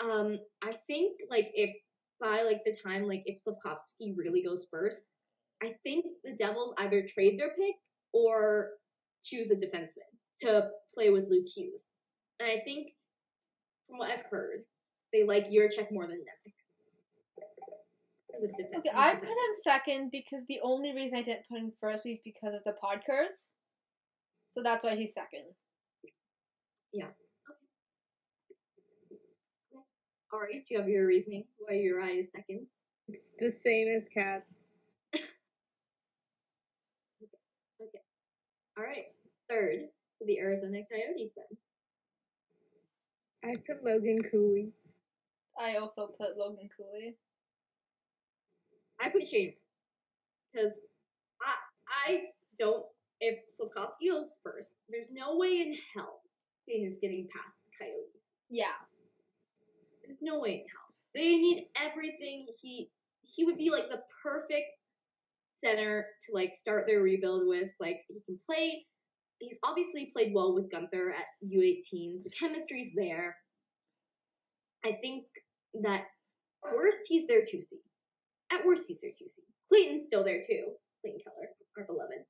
Um, I think like if by like the time like if Slafkovsky really goes first, I think the Devils either trade their pick or choose a defenseman to play with Luke Hughes. And I think, from what I've heard, they like Jiricek more than Nemec. As a defen- Okay, I put him second because the only reason I didn't put him first was because of the pod curse. So that's why he's second. Yeah. Alright, do you have your reasoning why Uriah is second? It's the same as cats. Okay. okay. Alright, third for the Arizona Coyotes then. I put Logan Cooley. I also put Logan Cooley. I put Shane because I I don't. If Slafkovsky goes first, there's no way in hell Shane is getting past the Coyotes. Yeah. There's no way in hell. They need everything. He he would be like the perfect center to like start their rebuild with. Like he can play. He's obviously played well with Guenther at U18s. The chemistry's there. I think that worst he's their two C. At worst he's their Clayton's still there too. Clayton Keller, our beloved,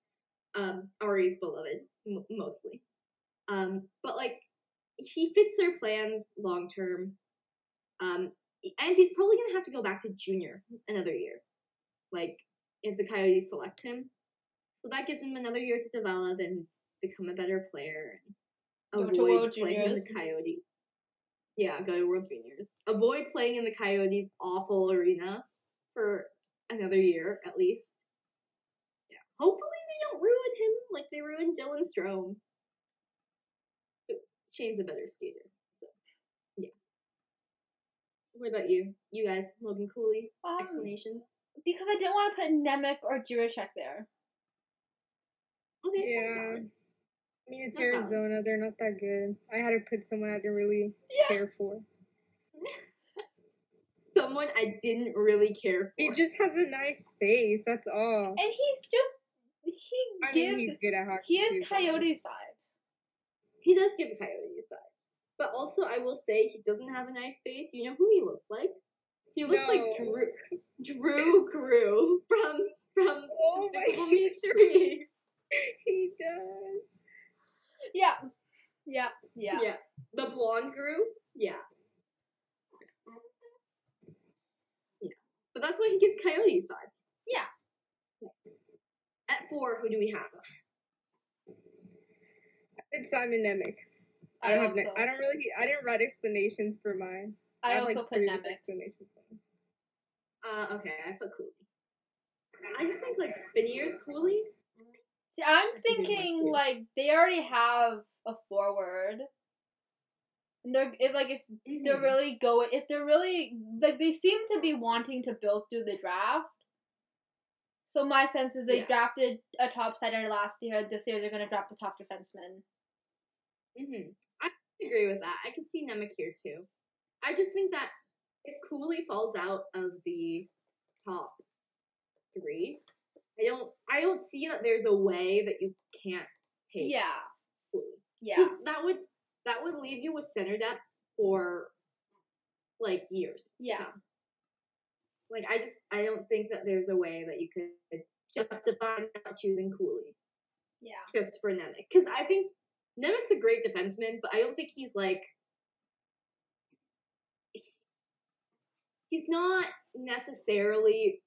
um, Ari's beloved m- mostly. Um, but like he fits their plans long term. Um, and he's probably gonna have to go back to junior another year, like if the Coyotes select him. So that gives him another year to develop and become a better player Go and to avoid World playing in the. Coyotes. Yeah, go to World Juniors. Avoid playing in the Coyotes' awful arena for another year at least. Yeah, hopefully they don't ruin him like they ruined Dylan Strome. But Shane's a better skater. So, yeah. What about you? You guys, Logan Cooley, Um, explanations? because I didn't want to put Nemec or Jiricek there. Okay, Yeah. valid. I mean, it's That's valid. Arizona. They're not that good. I had to put someone I didn't really Yeah. care for. Someone I didn't really care for. He just has a nice face. That's all. And he's just he I mean, gives he's good at hockey. he has Coyotes vibes. He does give Coyotes vibes. But also, I will say he doesn't have a nice face. You know who he looks like? He looks like Drew, Drew Crew from from Oh my Despicable Me Three. He does. Yeah. Yeah. Yeah. Yeah. the blonde Crew. Yeah, yeah. But that's why he gives Coyotes vibes. Yeah. At four, who do we have? It's Simon Nemec. I I don't have. Ne- I don't really. I didn't write explanations for mine. I have, also like, put three Nemec. explanations. Uh, okay, I put Cooley. I just think like Beniers Cooley. See, I'm I think it might thinking like they already have a forward. They're if like if they're Mhm. really going if they're really like they seem to be wanting to build through the draft. So my sense is they Yeah. drafted a top center last year. This year they're gonna draft the top defenseman. hmm I agree with that. I can see Nemec here too. I just think that if Cooley falls out of the top three, I don't I don't see that there's a way that you can't take Yeah. Cooley. Yeah. That would that would leave you with center depth for like years. Yeah. Like I just I don't think that there's a way that you could justify not choosing Cooley Yeah. just for Nemec. Because I think Nemec's a great defenseman, but I don't think he's like he's not necessarily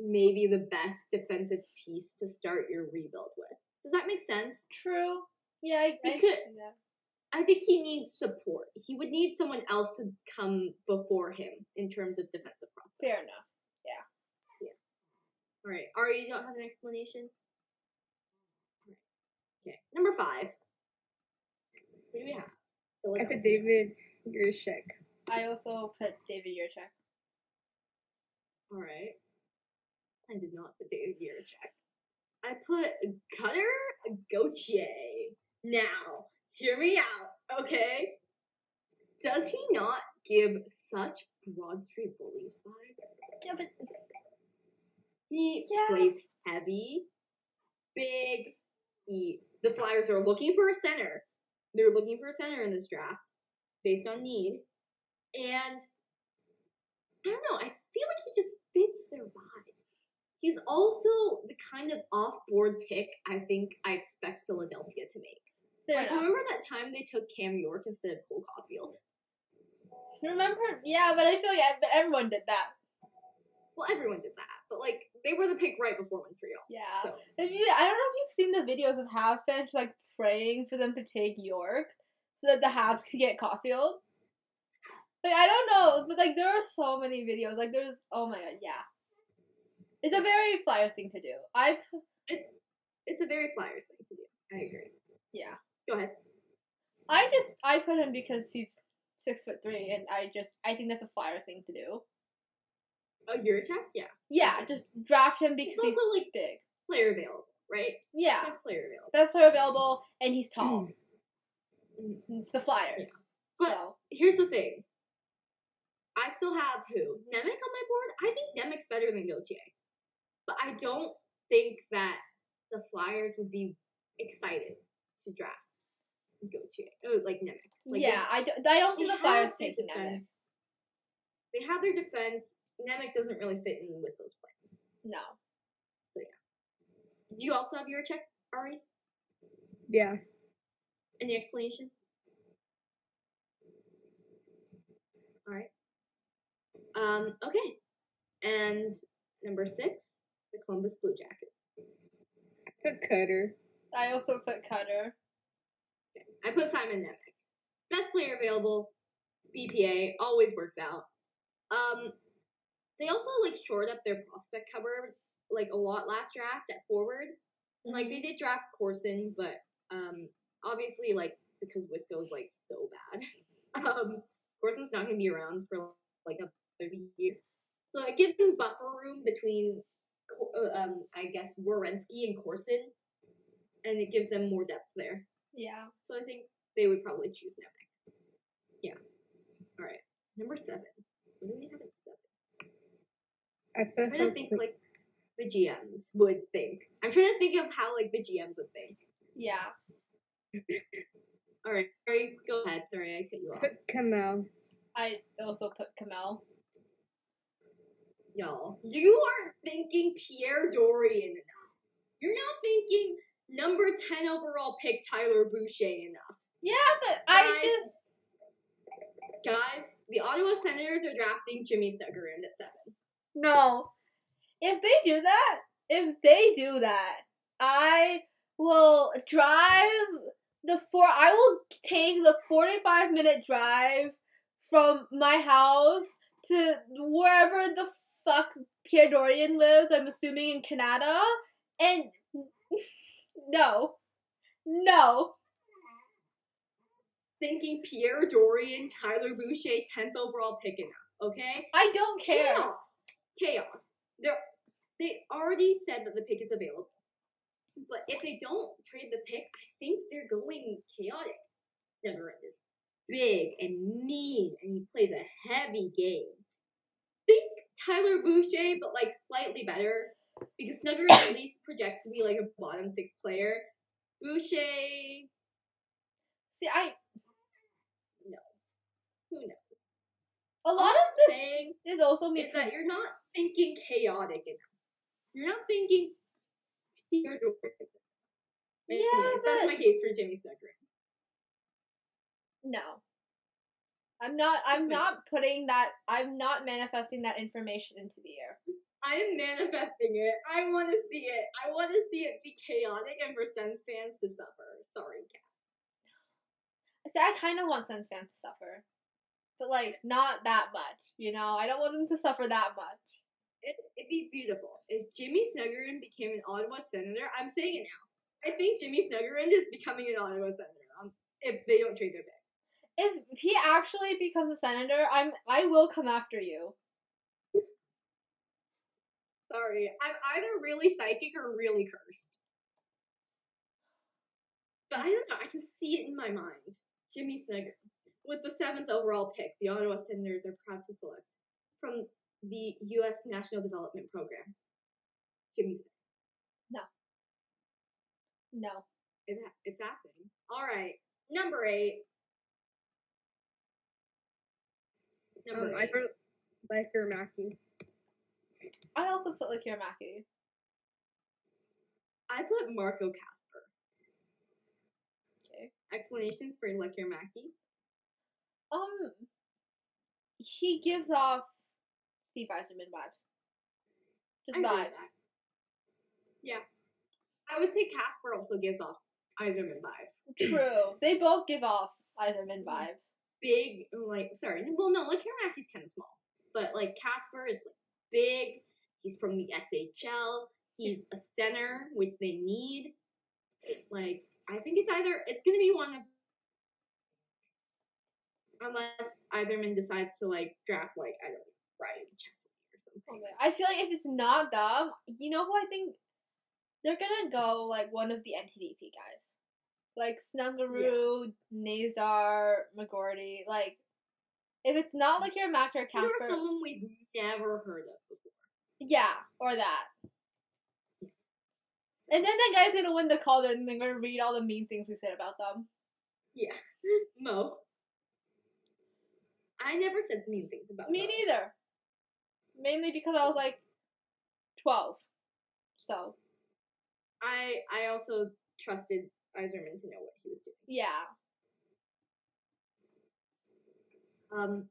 maybe the best defensive piece to start your rebuild with. Does that make sense? True. Yeah, I, I see that. I think he needs support. He would need someone else to come before him in terms of defensive prospects. Fair enough. Yeah. Yeah. All right, Ari, you don't have an explanation. Okay, number five. What do we have? I Philadelphia. put David Jiricek. I also put David Jiricek. All right. I did not put David Jiricek. I put Cutter Gauthier. Now, hear me out, okay? Does he not give such Broad Street Bullies vibes? Yeah, but He Yeah. plays heavy, big. He, the Flyers are looking for a center. They're looking for a center in this draft based on need. And I don't know, I feel like he just fits their vibe. He's also the kind of off board pick I think I expect Philadelphia to make. Like, remember that time they took Cam York instead of Cole Caufield? Remember? Yeah, but I feel like ev- everyone did that. Well, everyone did that, but like they were the pick right before Montreal. Oh. Yeah. So If you, I don't know if you've seen the videos of Habs fans like praying for them to take York so that the Habs could get Caulfield. Like I don't know, but like there are so many videos. Like there's oh my god, yeah. It's a very Flyers thing to do. I p- it's a very Flyers thing to do. I agree. yeah. Go ahead. I just I put him because he's six foot three, and I just I think that's a Flyers thing to do. Oh, Jiricek? Yeah. Yeah, just draft him because he's also like big. player available, right? Yeah, Best player available. best player available, and he's tall. Mm. It's the Flyers, But- so Here's the thing. I still have who? Nemec on my board? I think Nemec's better than Gauthier. But I don't think that the Flyers would be excited to draft Gauthier. Oh, like Nemec. Like yeah, I, do, I don't see the Flyers have their taking that. They have their defense. Nemec doesn't really fit in with those plans. No, So yeah. Do you also have your check, Ari? Yeah. Any explanation? Alright. Um, okay. And number six, the Columbus Blue Jackets. Put Cutter. I also put Cutter. I put Simon Nemec. Best player available, BPA, always works out. Um, they also like shored up their prospect cover like a lot last draft at forward. And, like they did draft Corson, but um, obviously like because Wisco's like so bad, um, Corson's not gonna be around for like a thirty years. So it gives them buffer room between, uh, um, I guess Werenski and Corson, and it gives them more depth there. Yeah, So I think they would probably choose Nemec. Yeah. All right. Number seven. What do we have at seven? I I'm trying to think like the GMs would think. I'm trying to think of how like the GMs would think. yeah. All right. Sorry. Go ahead. Sorry, I cut you off. put Kemell. I also put Kemell. Y'all, you aren't thinking Pierre Dorion enough. You're not thinking number ten overall pick Tyler Boucher enough. Yeah, but I Guys. just Guys, the Ottawa Senators are drafting Jimmy Snuggerud at seven. no. If they do that, if they do that, I will drive the four. I will take the forty-five minute drive from my house to wherever the fuck Pierre Dorion lives. I'm assuming in Canada, and no, no. Thinking Pierre Dorion, Tyler Boucher, tenth overall pick enough. Okay. I don't care. Chaos. Chaos. They're, they already said that the pick is available. But if they don't trade the pick, I think they're going chaotic. Snuggerud is big and mean, and he plays a heavy game. Think Tyler Boucher, but like slightly better, because Snuggerud at least projects to be like a bottom six player. Boucher, See, I No. Who knows? a lot of this saying is also me. is that you're not thinking chaotic enough. You're not thinking Yeah, Anyways, that's my case for Jimmy Snuggerud. No. I'm not I'm not putting that I'm not manifesting that information into the air. I am manifesting it. I want to see it. I want to see it be chaotic and for Sens fans to suffer. Sorry, Kat. See, I kind of want Sens fans to suffer. But like not that much, you know? I don't want them to suffer that much. It, it'd be beautiful if Jimmy Snuggerud became an Ottawa Senator. I'm saying it now. I think Jimmy Snuggerud is becoming an Ottawa Senator um, if they don't trade their pick. If he actually becomes a senator, I'm I will come after you. Sorry, I'm either really psychic or really cursed. But I don't know. I can see it in my mind. Jimmy Snugger. With the seventh overall pick, the Ottawa Senators are proud to select from the U.S. National Development Program. Jimmy Snugger. No. It, it's happening. All right. Number eight. Number Um, I wrote Lekkerimäki. I also put like Mackie. I put Marco Kasper. Okay. Explanations for Lekkerimäki? Um he gives off Steve Yzerman vibes. Just I vibes. Yeah. I would say Kasper also gives off Yzerman vibes. True. They both give off Yzerman vibes. Big, like, sorry, well, no, like, Macky's kind of small. But, like, Kasper is, like, big. He's from the SHL. He's a center, which they need. Like, I think it's either, it's going to be one of, unless Yzerman decides to, like, draft, like, I don't know, Ryan Chesley or something. Oh, I feel like if it's not them, you know who I think they're gonna go like one of the NTDP guys, like Snuggerud, Nazar, McGroarty. Like, if it's not like your Mac or Or Kasper, someone we've never heard of before. yeah, or that. And then that guy's gonna win the Calder, and they're gonna read all the mean things we said about them. Yeah. Mo. I never said mean things about Me Mo. neither. Mainly because I was like twelve, so I I also trusted Yzerman to know what he was doing. yeah. Um,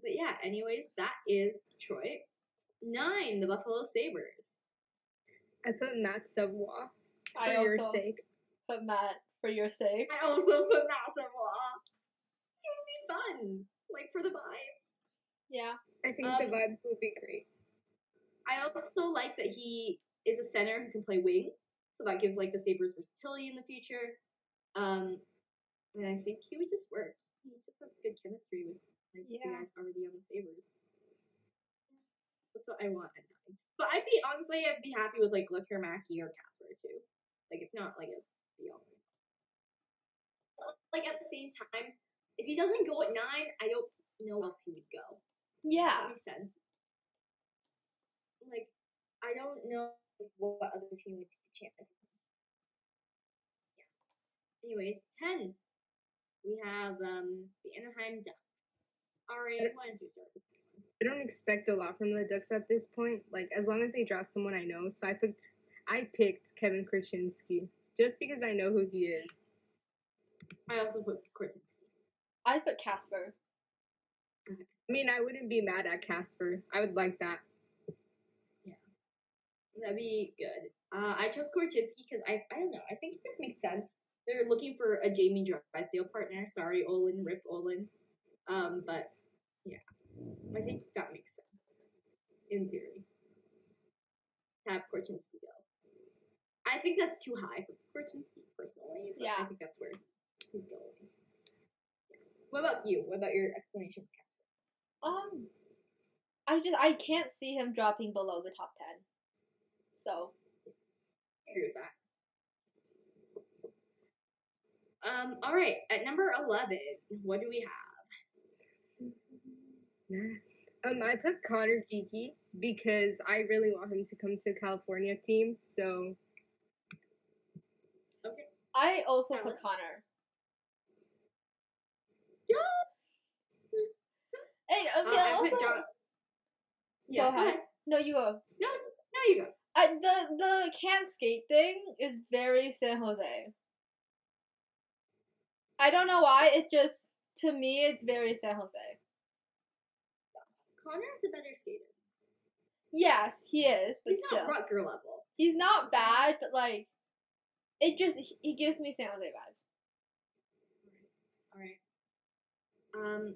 but yeah. Anyways, that is Detroit. Nine, the Buffalo Sabres. I put Matt Savoie for I your also sake. put Matt for your sake. I also put Matt Savoie. It would be fun, like for the vibes. Yeah. I think Um, the vibes will be great. I also like that he is a center who can play wing, so that gives like the Sabres versatility in the future. Um, and I think he would just work. He just has good chemistry with like Yeah. guys already on the Sabres. That's what I want at nine. But I'd be honestly, I'd be happy with like Lekkerimäki or Kasper too. Like it's not like a deal. Like at the same time, if he doesn't go at nine, I don't know where else he would go. Yeah. That makes sense. Like, I don't know what other team would take the chance. Yeah. Anyways, ten. We have um the Anaheim Ducks. Alright, why don't you start? with this one? I don't expect a lot from the Ducks at this point. Like as long as they draft someone I know. So I picked I picked Kevin Korchinski just because I know who he is. I also put Korchinski. I put Kasper. I mean, I wouldn't be mad at Kasper. I would like that. Yeah, that'd be good. Uh, I chose Korchinski because I I don't know. I think it just makes sense. They're looking for a Jamie Drysdale partner. Sorry, Olin, Rip Olin. Um, but yeah, I think that makes sense in theory. Have Korchinski go. I think that's too high for Korchinski personally. But I think that's where he's, he's going. What about you? What about your explanation? Um, I just I can't see him dropping below the top ten. So I agree with that. Um, all right, at number eleven, what do we have? Um, I put Conor Geekie because I really want him to come to a California team. So Okay. I also Alan? put Connor. And Uh, okay, I also, put John. Yeah, go ahead. No, you go. No, no, you go. I, the the can't skate thing is very San Jose. I don't know why. It just to me it's very San Jose. Connor's a better skater. Yes, he is, but He's still, not Rutger level. he's not bad. But like, it just he- gives me San Jose vibes. All right. Um,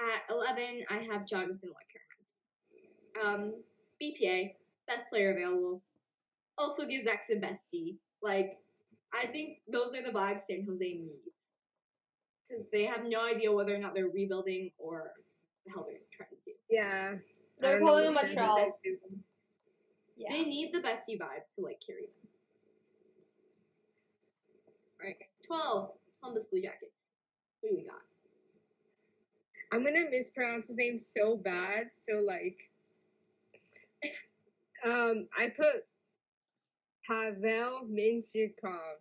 at eleven, I have Jonathan Lekkerimäki. Um, BPA, best player available. Also gives X a bestie. Like, I think those are the vibes San Jose needs because they have no idea whether or not they're rebuilding or the hell they're trying to do. Yeah. They're don't know pulling what a San Montreal. Yeah. They need the bestie vibes to like carry them. Alright, twelve Columbus Blue Jackets. What do we got? I'm gonna mispronounce his name so bad, so like um I put Pavel Mintyukov.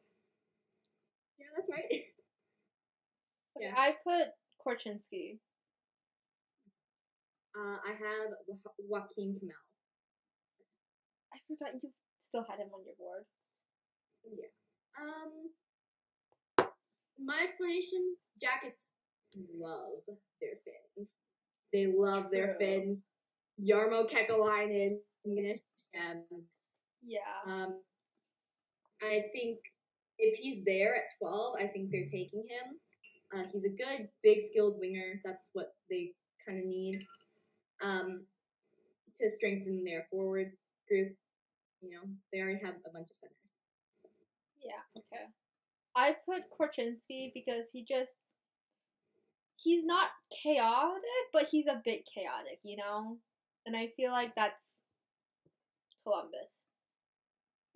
Yeah, that's right. Yeah. I put Korchinski. Uh, I have Jo- Joakim Kemell. I forgot you still had him on your board. Yeah. Um, my explanation: Jackets love their fins. They love their True. fins. Jarmo Kekäläinen. Yeah. Um, I think if he's there at 12, I think they're taking him. Uh, he's a good, big, skilled winger. That's what they kind of need um, to strengthen their forward group. You know, they already have a bunch of centers. Yeah, okay. I put Korchinski because he just he's not chaotic, but he's a bit chaotic, you know? And I feel like that's Columbus.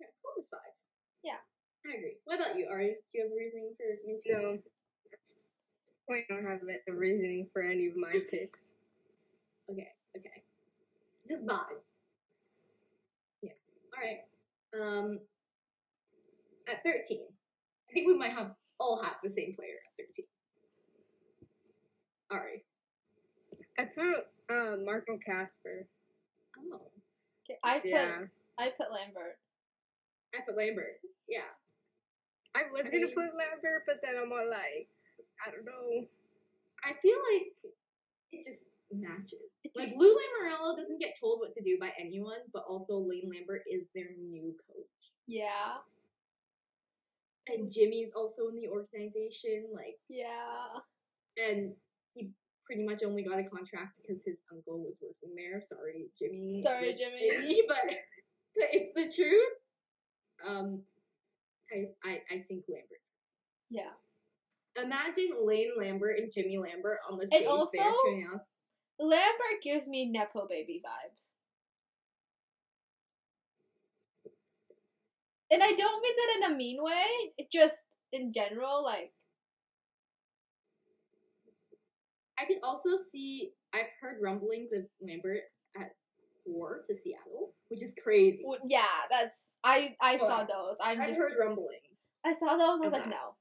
Yeah, Columbus vibes. Yeah. I agree. What about you, Ari? Do you have a reasoning for Minty? No. I don't have it- the reasoning for any of my picks. Okay, okay. Just vibe. Yeah. Alright. Um at 13. I think we might have all have the same player at 13. All right. I put uh, Marco Kasper. Oh. Okay, I put Yeah. I put Lambert. I put Lambert. Yeah. I was I gonna mean- put Lambert, but then I'm all like, I don't know. I feel like it just matches. Like Lou Lamoriello doesn't get told what to do by anyone, but also Lane Lambert is their new coach. Yeah. And Jimmy's also in the organization, like Yeah. and he pretty much only got a contract because his uncle was working there. Sorry, Jimmy. Sorry, Rip Jimmy. but but it's the truth. Um, I I I think Lambert. Yeah. Imagine Lane Lambert and Jimmy Lambert on the stage also- there to announce. Lambert gives me Nepo baby vibes. And I don't mean that in a mean way. It just in general, like I could also see. I've heard rumblings of Lambert at war to Seattle, which is crazy. w- yeah, that's I I saw those. I'm I've just heard rumblings. I saw those. I was like, no.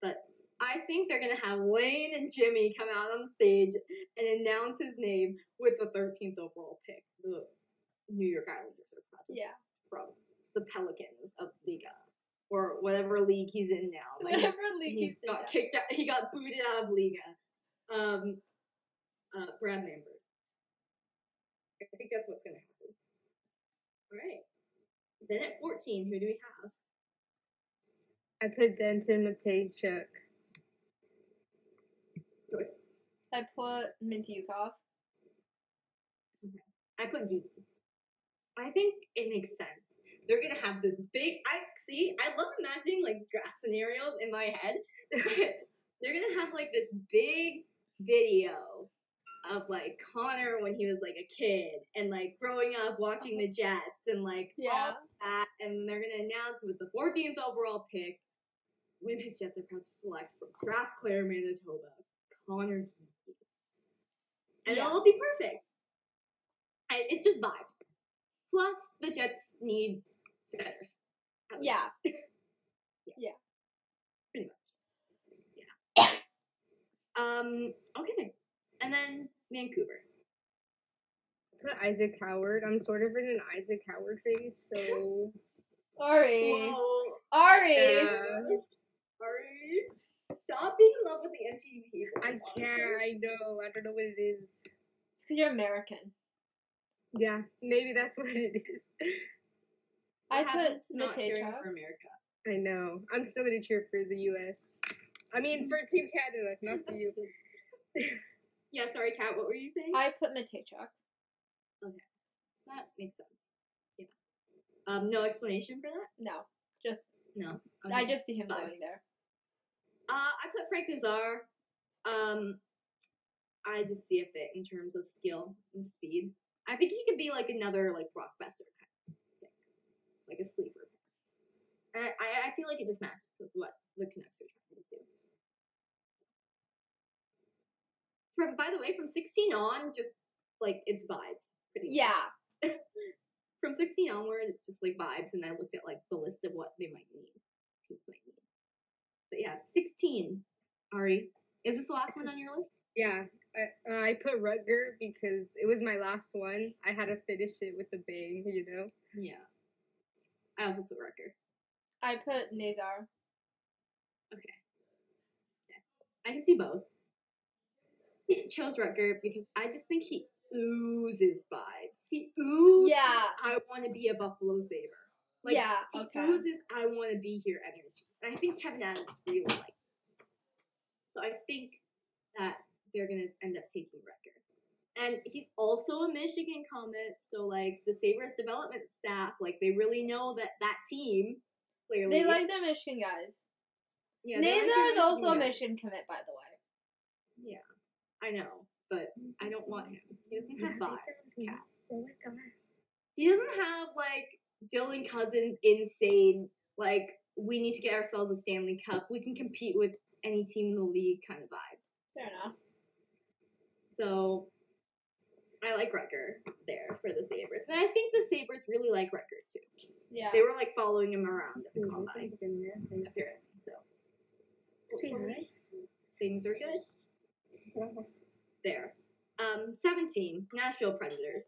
But I think they're gonna have Lane and Jimmy come out on stage and announce his name with the 13th overall pick. The New York Islanders are probably Yeah. from the Pelicans of Liiga or whatever league he's in now. Like, Whatever league he he's in got now. kicked out. He got booted out of Liiga. Um, uh, Brad Lambert. I think that's what's gonna happen. All right. Then at 14, who do we have? I put Denton Mateychuk. I put Mintyukov. I put Geekie. I think it makes sense. They're gonna have this big. I see. I love imagining like draft scenarios in my head. They're gonna have like this big video of like Connor when he was like a kid and like growing up watching the Jets and like all Yeah. that, and they're gonna announce with the 14th overall pick, Winnipeg Jets are proud to select from Strathclair, Manitoba, Connor. And Yeah. it'll be perfect. I, it's just vibes. Plus, the Jets need centers. Yeah. Yeah. Pretty much. Yeah. um, okay. And then Vancouver. Put Isaac Howard. I'm sort of in an Isaac Howard phase, so Ari. Whoa. Ari. yeah. Ari. Stop being in love with the NTD people. I can't. I know. I don't know what it is. It's because you're American. Yeah, maybe that's what it is. I put to not caring Matejka. for America. I know. I'm still gonna cheer for the U.S. I mean, for Team Canada, not the U. Yeah, sorry, Kat. What were you saying? I put Mateychuk. that makes sense. Yeah. Um, no explanation for that. No, just No. I just see him Five. going there. Uh, I put Frank Nazar. Um, I just see a fit in terms of skill and speed. I think he could be like another like Brock Boeser kind of thing, like a sleeper. I, I, I feel like it just matches with what the Canucks are trying to do. From by the way, from 16 on, just like it's vibes. Pretty much. Yeah. From 16 onward, it's just like vibes, and I looked at like the list of what they might need. Teams might need. But yeah, 16. Ari, is this the last one on your list? Yeah, I, uh, I put Rutger because it was my last one. I had to finish it with a bang, you know. Yeah. I also put Rutger. I put Nazar. Okay. Yeah. I can see both. I chose Rutger because I just think he oozes vibes. He oozes. Yeah. I want to be a Buffalo Saber. Like, yeah. he Okay. oozes. I want to be here energy, and I think Kevin Adams really like. It. So I think that they're gonna end up taking Record. and he's also a Michigan Comet. So like the Sabres development staff, like they really know that that team. Clearly, They like their Michigan guys. yeah. they like Nazar is also a. Michigan commit, by the way. Yeah, I know, but I don't want him. He doesn't have vibes. Cat. Oh my god. He doesn't have like Dylan Cozens insane. Like we need to get ourselves a Stanley Cup. We can compete with any team in the league kind of vibes. Fair enough. So I like Rutger there for the Sabres, and I think the Sabres really like Rutger too. Yeah. They were like following him around at the combine apparently. So See, right? things are good there. Um, seventeen Nashville Predators.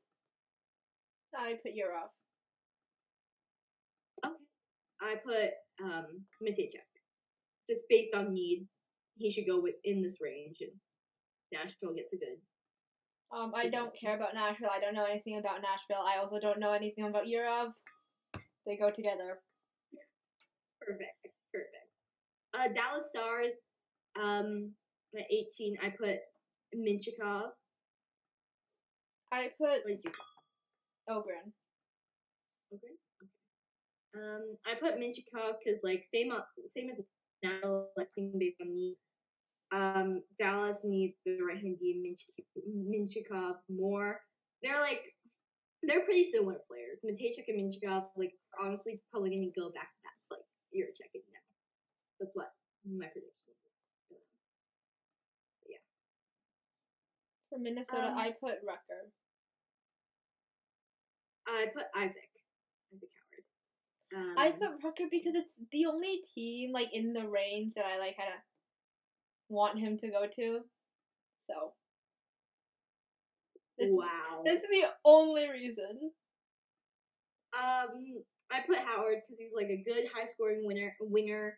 I put Yurov. I put um Mateychuk. Just based on need, he should go within this range, and Nashville gets a good. Um, I don't care about Nashville. I don't know anything about Nashville. I also don't know anything about Yurov. They go together. Perfect, perfect. Uh, Dallas Stars. Um, at eighteen, I put Mintyukov. I put What did you? Öhgren. Okay. Um, I put Mintyukov because like same uh, same as like based on need. Um, Dallas needs the right hand D Mintyukov more. They're like they're pretty similar players. Mateychuk and Mintyukov like honestly probably gonna go back to back like you're checking now. That's what my prediction is. Yeah. For Minnesota, Um, I put Rutger. I put Isaac. Um, I put Rutger because it's the only team like in the range that I like kind of want him to go to. So that's, wow. that's the only reason. Um, I put Howard because he's like a good high scoring winner winger.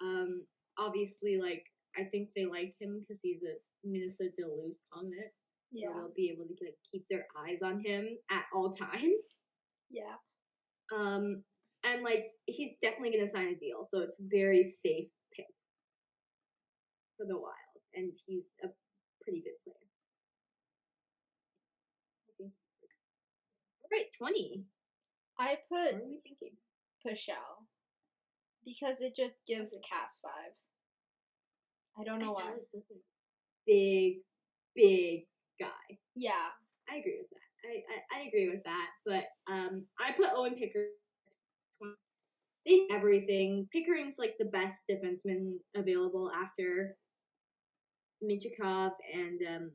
Um, obviously, like I think they like him because he's a Minnesota Duluth Comet. Yeah, So they'll be able to like keep their eyes on him at all times. yeah. Um, and like he's definitely gonna sign a deal, so it's very safe pick for the Wild, and he's a pretty good player. All right, twenty. I What put are we thinking? Because it just gives Okay. Caps vibes. I don't know why. Dallas doesn't. Big, big guy. Yeah, I agree with that. I, I, I agree with that. But um, I put Owen Picker. They need everything. Pickering's like the best defenseman available after Mintyukov and um.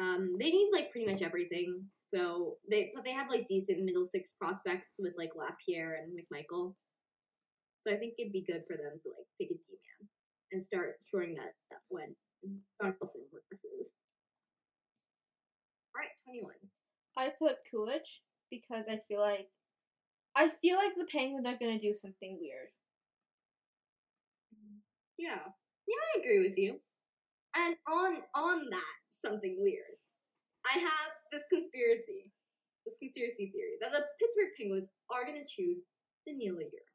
Um, they need like pretty much everything. So they but they have like decent middle six prospects with like Lapierre and McMichael. So I think it'd be good for them to like pick a D man and start showing that that when John Wilson regresses. All right, twenty-one. I put Coolidge because I feel like I feel like the Penguins are gonna do something weird. Yeah, yeah, I agree with you. And on on that something weird, I have this conspiracy, this conspiracy theory that the Pittsburgh Penguins are gonna choose Danila Yurov.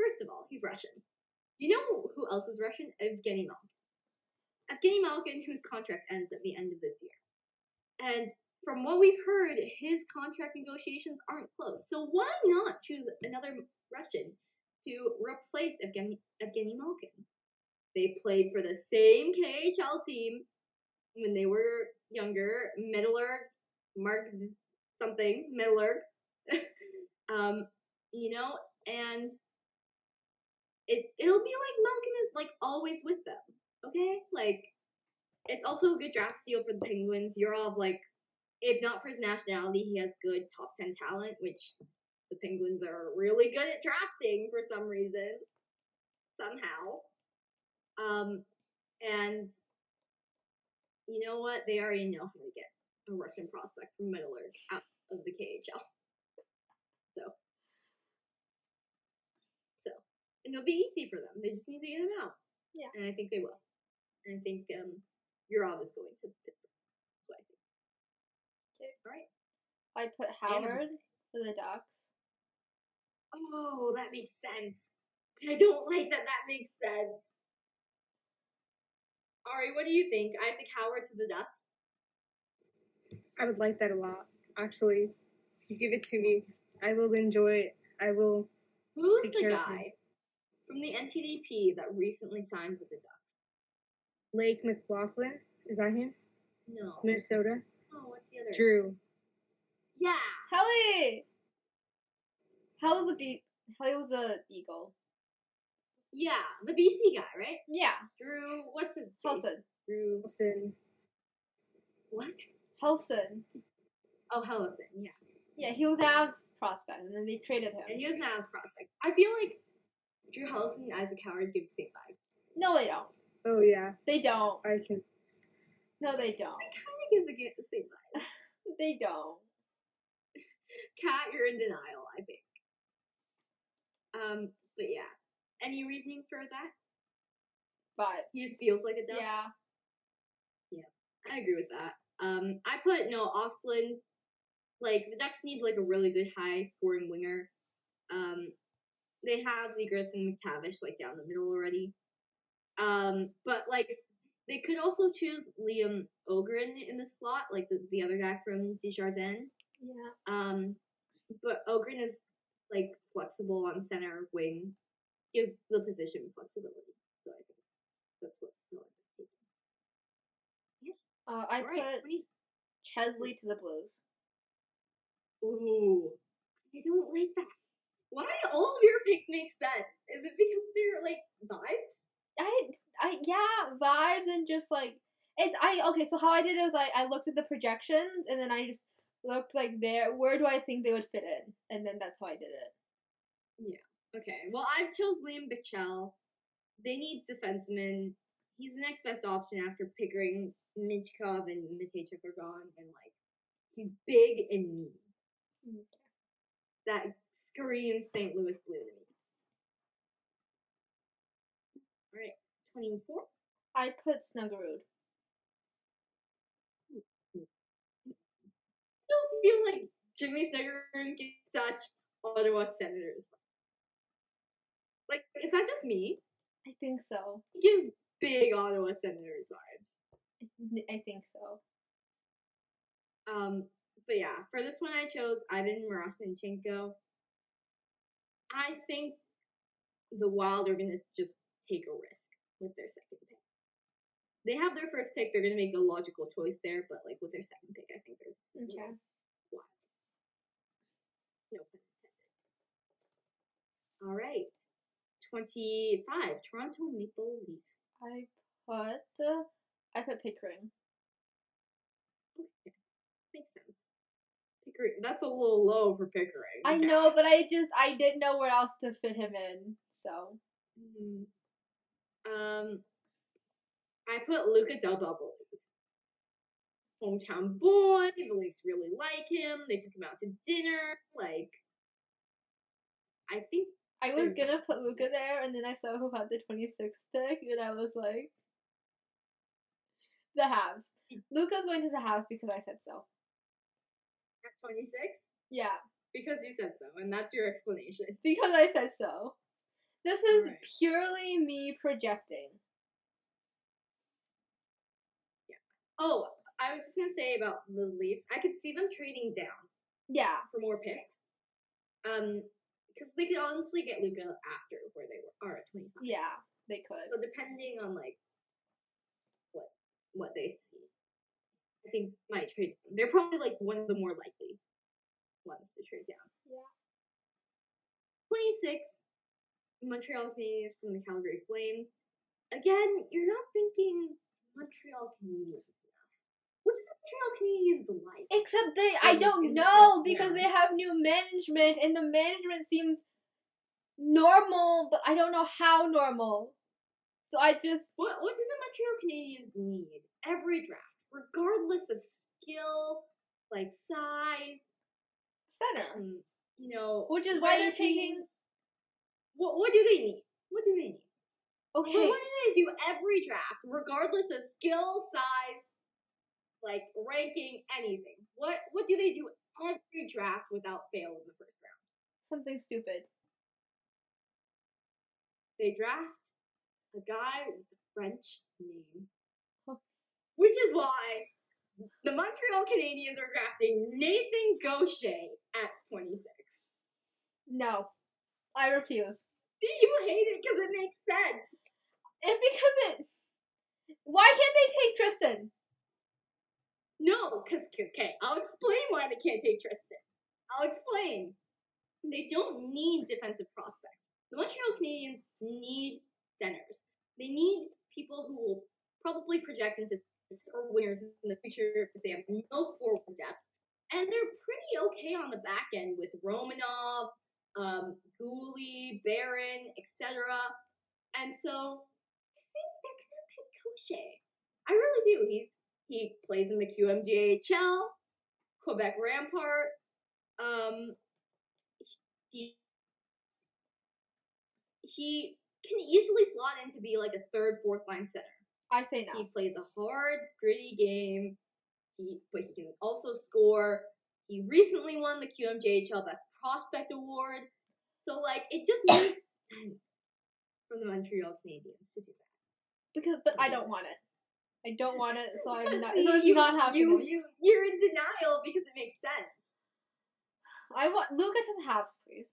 First of all, he's Russian. You know who else is Russian? Evgeny Malkin. Evgeny Malkin, whose contract ends at the end of this year. And from what we've heard, his contract negotiations aren't close. So why not choose another Russian to replace Evgeny, Evgeny Malkin? They played for the same KHL team when they were younger. Middler, Mark something, Middler. um, you know, and it it'll be like Malkin is like always with them. Okay? Like it's also a good draft steal for the Penguins. You're all like, if not for his nationality, he has good top ten talent, which the Penguins are really good at drafting for some reason. Somehow. Um and you know what? They already know how to get a Russian prospect from Middleburg out of the KHL. So So and it'll be easy for them. They just need to get him out. Yeah. And I think they will. And I think um Yurov is going to Pittsburgh. That's what I think. Okay. All right. I put Howard for the Ducks. Oh, that makes sense. I don't like that that makes sense. Ari, what do you think? Isaac Howard to the Ducks? I would like that a lot. Actually, you give it to me. I will enjoy it. I will. Who's the care of him. guy from the NTDP that recently signed with the Ducks? Lake McLaughlin. Is that him? No. Minnesota. Oh, what's the other? Drew. Yeah. Helly! Hell was a be- Helly was a Eagle. Yeah, the BC guy, right? Yeah, Drew, what's his face? Helson. Drew, Wilson. what? Helson. Oh, Helleson, yeah. Yeah, he was Avs prospect, and then they traded him. And he was an Avs prospect. I feel like Drew Helleson and Isaac Howard give the same vibes. No, they don't. Oh yeah, They don't. I can. No, they don't. They kind of give the, same vibes. They don't. Cat, you're in denial, I think. Um, but yeah. Any reasoning for that? But He just feels like a duck. yeah, Yeah, I agree with that. Um, I put Noah Ostlund. Like the Ducks need like a really good high scoring winger. Um, they have Zegras and McTavish like down the middle already. Um, but like they could also choose Liam Öhgren in the slot, like the, the other guy from Djurgården. yeah. Um, but Öhgren is like flexible on center wing, gives the position flexibility. So I think that's what end up taking. Uh, I All right, put you- Chesley to the Blues. Ooh, I don't like that. Why all of your picks make sense? Is it because they're like vibes? I, I, yeah, vibes and just like it's. I okay. So how I did it was I, I looked at the projections and then I just looked like there. Where do I think they would fit in? And then that's how I did it. Yeah. Okay, well I've chose Liam Bichsel. They need defensemen. He's the next best option after Pickering, Mintyukov, and Mateychuk are gone, and like he's big and mean. Mm, okay. That screams St. Louis blue to me. 24, I put Snuggerud. I feel like Jimmy Snuggerud gets such Ottawa Senators. Like, is that just me? I think so. He gives big Ottawa Senators vibes. I think so. Um, but yeah, for this one I chose Ivan Miroshnichenko. I think the Wild are gonna just take a risk with their second pick. They have their first pick, they're gonna make a logical choice there, but like with their second pick, I think they're just gonna Okay. Wild. No pun intended. All right, twenty-five. Toronto Maple Leafs. I put uh, I put Pickering. Okay, makes sense. Pickering. That's a little low for Pickering. I Okay. know, but I just I didn't know where else to fit him in. So Mm. Um, I put Luca Del Bubbles. Hometown boy. The Leafs really like him. They took him out to dinner. Like, I think I was gonna put Luca there, and then I saw who had the 26th pick, and I was like, the Habs. Luca's going to the Habs because I said so. at 26 Yeah, because you said so, and that's your explanation. because I said so. This is Alright. purely me projecting. Yeah. Oh, I was just gonna say about the Leafs. I could see them trading down Yeah, for more picks. Um, because they could honestly get Luca after where they were are at 25. yeah, they could. So depending on like what what they see, I think might trade. They're probably like one of the more likely ones to trade down. Yeah. Twenty six, Montreal Canadiens from the Calgary Flames. Again, you're not thinking Montreal Canadiens enough. What do the Montreal Canadiens like? Except they, I don't know because they have new management, and the management seems normal, but I don't know how normal. So I just What what do the Montreal Canadiens need every draft, regardless of skill, like size, center, um, you know, which is why they're taking. What what do they need? What do they need? Okay, what do they do every draft, regardless of skill, size, like ranking, anything? What what do they do every draft without fail in the first round? something stupid. They draft a guy with a French name, which is why the Montreal Canadiens are drafting Nathan Gaucher at 26. No, I refuse. You hate it because it makes sense. And because it, why can't they take Tristan? No, because, okay, I'll explain why they can't take Tristan. I'll explain. They don't need defensive prospects. The Montreal Canadiens need centers. They need people who will probably project into Super winners in the future because they have no forward depth. And they're pretty okay on the back end with Romanov, um, Guhle, Barron, etc. And so I think they're gonna pick. I really do. He's he plays in the QMJHL, Quebec Rampart. Um, he he can easily slot in to be like a third, fourth line center. I say no. He plays a hard, gritty game. He but he can also score. He recently won the QMJHL Best Prospect Award. So like it just makes sense from the Montreal Canadiens to do that. Because, but I don't want it. I don't want it, so I'm not. So it's you, not happening. You, you you're in denial because it makes sense. I want Luca to the Habs, please.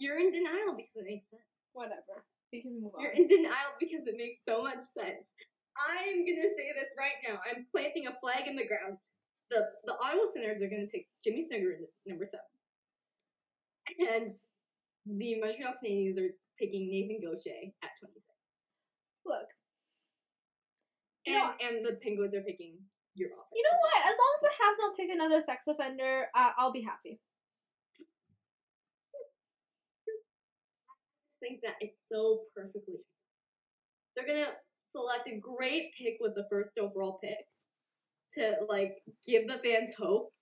You're in denial because it makes sense. Whatever. We can move on. You're in denial because it makes so much sense. I'm gonna say this right now. I'm planting a flag in the ground. The the Iowa Senators are gonna pick Jimmy Snicker number seven, and the Montreal Canadiens are picking Nathan Gaucher at 26, Look, and know- and the Penguins are picking your offense. you know what? As long as the Habs don't pick another sex offender, uh, I'll be happy. I think that it's so perfectly. They're gonna select a great pick with the first overall pick to like give the fans hope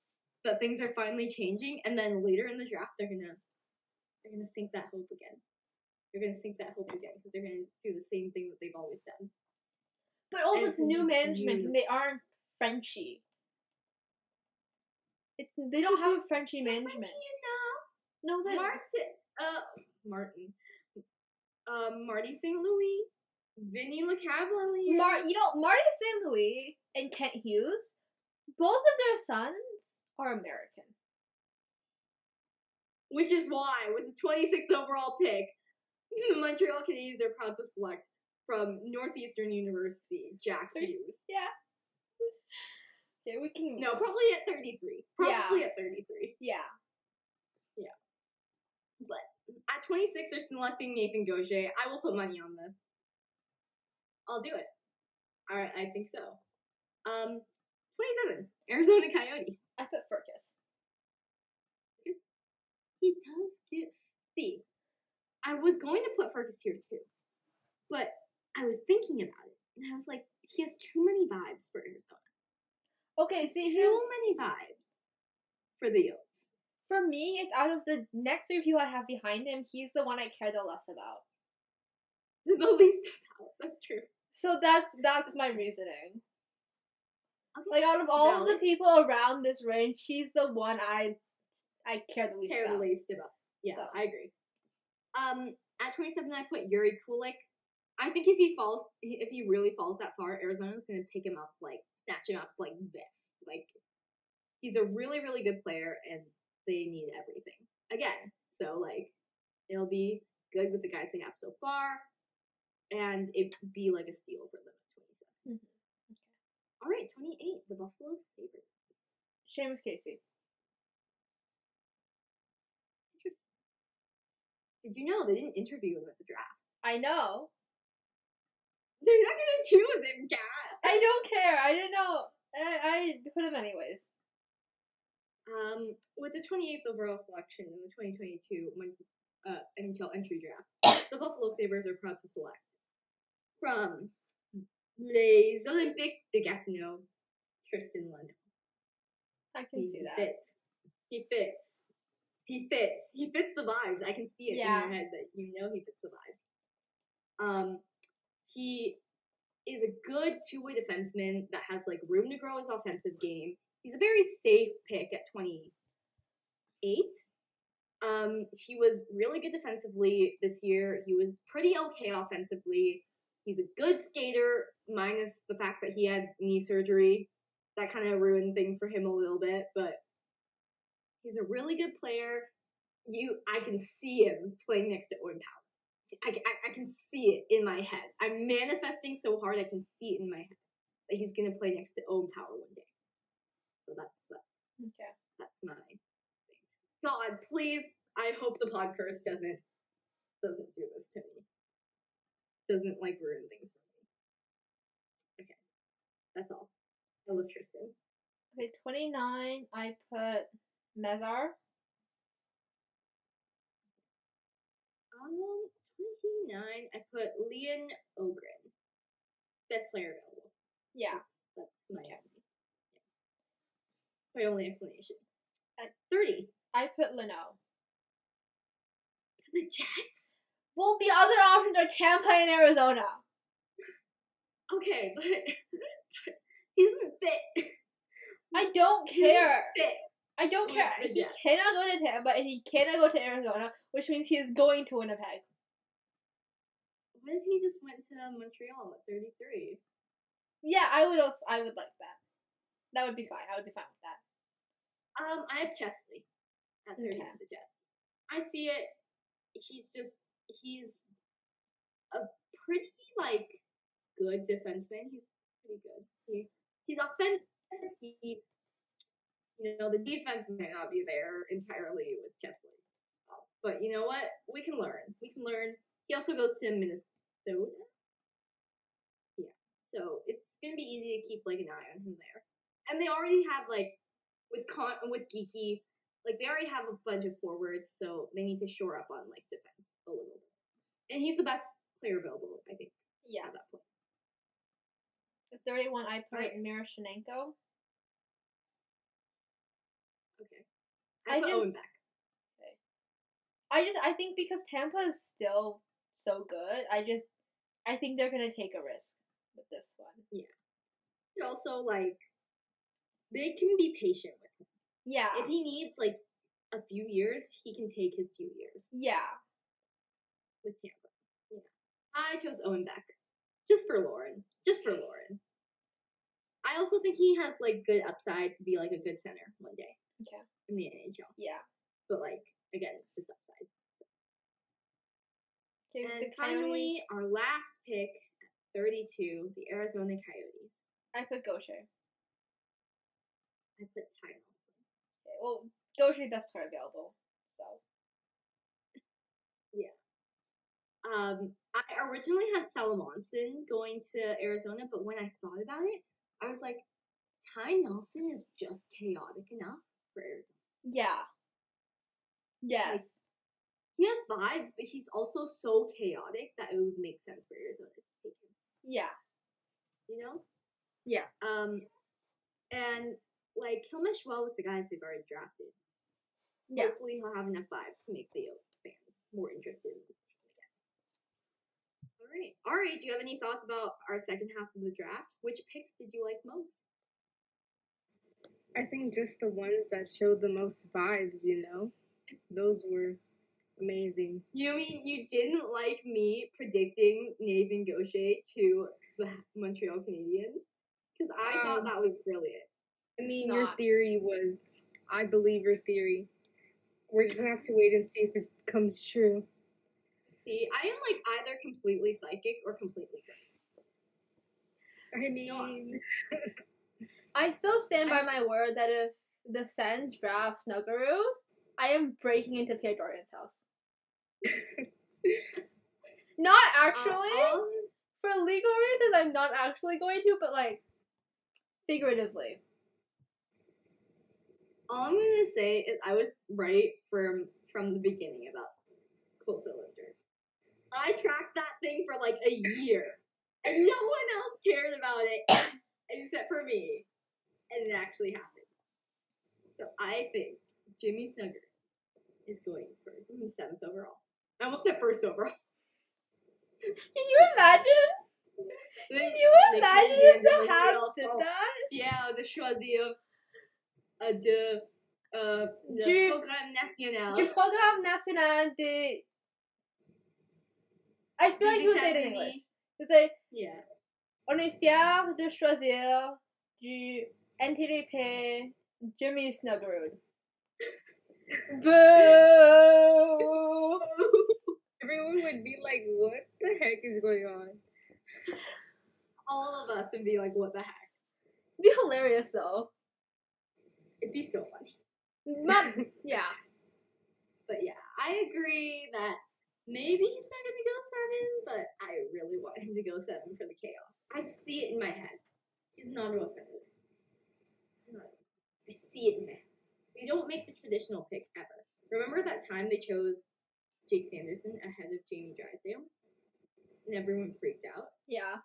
that things are finally changing, and then later in the draft they're gonna they're gonna sink that hope again. They're gonna sink that hope again because they're gonna do the same thing that they've always done. But also, And it's new management, you- and they aren't Frenchy. It's they don't have a Frenchy management. You No, know, they Martin, uh, Martin, um, Marty St. Louis, Vinny LeCavalier. Mar- you know, Marty St. Louis and Kent Hughes, both of their sons are American. which is why, with the 26th overall pick, the Montreal Canadiens are proud to select from Northeastern University, Jack Hughes. Yeah. Okay, we can. No, probably at 33. Probably at 33. Yeah. Yeah. But at 26, they're selecting Nathan Gaucher. I will put money on this. I'll do it. Alright, I think so. Um, 27, Arizona Coyotes. I put Firkus. Firkus, he does get. See, I was going to put Firkus here too, but I was thinking about it, and I was like, he has too many vibes for Arizona. Okay, see, Too many vibes for the Yotes. for me. It's out of the next three people I have behind him. He's the one I care the less about. The least about. That's true. So that's that's my reasoning. Okay. Like out of all of the people around this range, he's the one I I care the least care the about. least about. Yeah, So. I agree. Um, at 27, I put Jiri Kulich. I think if he falls, if he really falls that far, Arizona's gonna pick him up, like snatch him up like this. Like he's a really, really good player, and they need everything again. So like, it'll be good with the guys they have so far, and it would be like a steal for them at 27. All right, 28, the Buffalo Sabres. Seamus Casey. Did you know they didn't interview him at the draft? I know. They're not gonna choose him, Kat. I don't care. I didn't know. I, I put him anyways. Um, with the 28th overall selection in the 2022 when, uh, NHL entry draft, the Buffalo Sabres are proud to select from Les Olympiques de Gatineau, Tristan Luneau. I can see that. fits. He fits. He fits. He fits the vibes. I can see it Yeah. in your head that you know he fits the vibes. Um, he is a good two-way defenseman that has like room to grow his offensive game. He's a very safe pick at 28. Um, he was really good defensively this year. He was pretty okay offensively. He's a good skater, minus the fact that he had knee surgery. That kind of ruined things for him a little bit, but he's a really good player. You, I can see him playing next to Owen Power. I, I, I can see it in my head. I'm manifesting so hard I can see it in my head that he's gonna play next to Owen Power one day. So that's that, Okay. that's my thing. God, please, I hope the pod curse doesn't doesn't do this to me. Doesn't like ruin things for me. Okay, that's all. I love Tristan. Okay, 29, I put Mesar. Um, 29, I put Leon Öhgren. Best player available. Yeah. That's, that's my only, my only explanation. At- 30. I put Luneau. The Jets? Well, the other options are Tampa and Arizona. Okay, but he doesn't fit. I don't He care. fit. I don't care. the He cannot go to Tampa and he cannot go to Arizona, which means he is going to Winnipeg. What if he just went to Montreal at 33? Yeah, I would also I would like that. That would be fine. I would be fine with that. Um, I have Chesley at 30 Okay. the Jets. I see it. He's just he's a pretty like good defenseman. He's pretty good. He he's offensive. He you know the defense may not be there entirely with Chesley, Uh, but you know what? We can learn. We can learn. He also goes to Minnesota. Yeah, so it's gonna be easy to keep like an eye on him there. And they already have like with con with Geeky, like they already have a bunch of forwards, so they need to shore up on like defense a little. And he's the best player available, I think, Yeah. at that point. The 31, I put Alright. Miroshnichenko. Okay. I, I put just- Owen Beck. Okay. I just I think because Tampa is still so good, I just I think they're gonna take a risk with this one. Yeah. And also like they can be patient with him. Yeah. If he needs like a few years, he can take his few years yeah. With Tampa. Yeah. I chose Owen Beck. Just for Lauren. Just for Lauren. I also think he has like good upside to be like a good center one day Okay. in the NHL. Yeah. But like again, it's just upside. Okay, And the finally, our last pick at 32, the Arizona Coyotes. I put Gaucher. I put Ty Nelson. Okay, well, Gaucher best player available. So Um, I originally had Salomonsson going to Arizona, but when I thought about it, I was like, Ty Nelson is just chaotic enough for Arizona. yeah. Yes. Like, he has vibes, but he's also so chaotic that it would make sense for Arizona to take him. Yeah. You know. Yeah. Um, and like he'll mesh well with the guys they've already drafted. Yeah. Hopefully, he'll have enough vibes to make the Oaks fans more interested in the team again. All right, Ari, do you have any thoughts about our second half of the draft? Which picks did you like most? I think just the ones that showed the most vibes, you know? Those were amazing. You mean you didn't like me predicting Nathan Gaucher to the Montreal Canadiens? Because I thought Um, that was brilliant. I mean, your theory was, I believe your theory. We're just gonna have to wait and see if it comes true. See, I am like either completely psychic or completely cursed. I mean, I still stand by my word that if the Sens draft Snuggerud, I am breaking into Pierre Dorion's house. Not actually. Uh, all- For legal reasons, I'm not actually going to, but like figuratively. all I'm gonna say is I was right from from the beginning about Cylinder. I tracked that thing for like a year, and no one else cared about it except for me, and it actually happened. So I think Jimmy Snuggerud is going for seventh overall. I almost said first overall. Can you imagine? Can you imagine if the Habs did that? Yeah, uh, de choisir euh, de euh, le Du- programme national. Du programme national de. I feel like you would say it in English. You say, Yeah. on est fiers de choisir du NTDP Jimmy Snuggerud. Boo! everyone would be like, what the heck is going on? All of us would be like, what the heck? It'd be hilarious though. It'd be so funny. Not, yeah. But yeah, I agree that maybe he's not going to go seven, but I really want him to go seven for the chaos. I see it in my head. He's not go seven. I see it in my head. We don't make the traditional pick ever. Remember that time they chose Jake Sanderson ahead of Jamie Drysdale? And everyone freaked out. Yeah.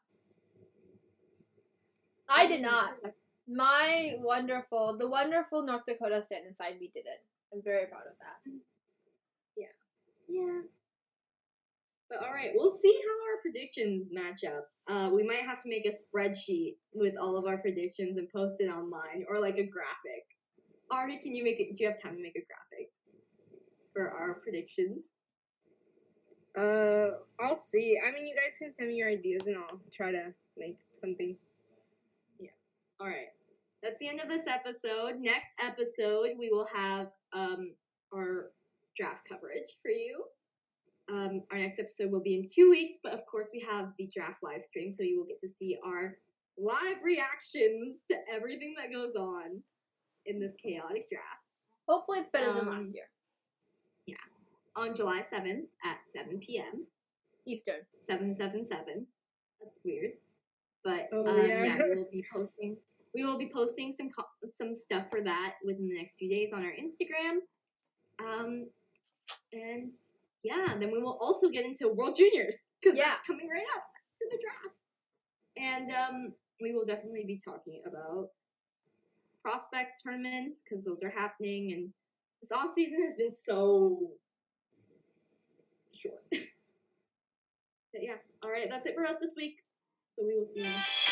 I did not. My wonderful, the wonderful North Dakota stand inside me did it. I'm very proud of that. Yeah. Yeah. But all right, we'll see how our predictions match up. Uh, we might have to make a spreadsheet with all of our predictions and post it online, or like a graphic. Ari, can you make it? Do you have time to make a graphic for our predictions? Uh, I'll see. I mean, you guys can send me your ideas and I'll try to make something. Yeah. All right, that's the end of this episode. Next episode, we will have um our draft coverage for you. Um, our next episode will be in two weeks, but of course we have the draft live stream, so you will get to see our live reactions to everything that goes on in this chaotic draft Hopefully, it's better than Um, last year. Yeah. On July seventh at seven p.m. Eastern. seven seven seven. That's weird, but Oh, um, yeah. yeah, we will be posting. We will be posting some co- some stuff for that within the next few days on our Instagram. Um, and yeah, then we will also get into World Juniors because Yeah. coming right up to the draft. And um, we will definitely be talking about prospect tournaments because those are happening, and this off season has been so short. but yeah, all right, that's it for us this week. So we will see you.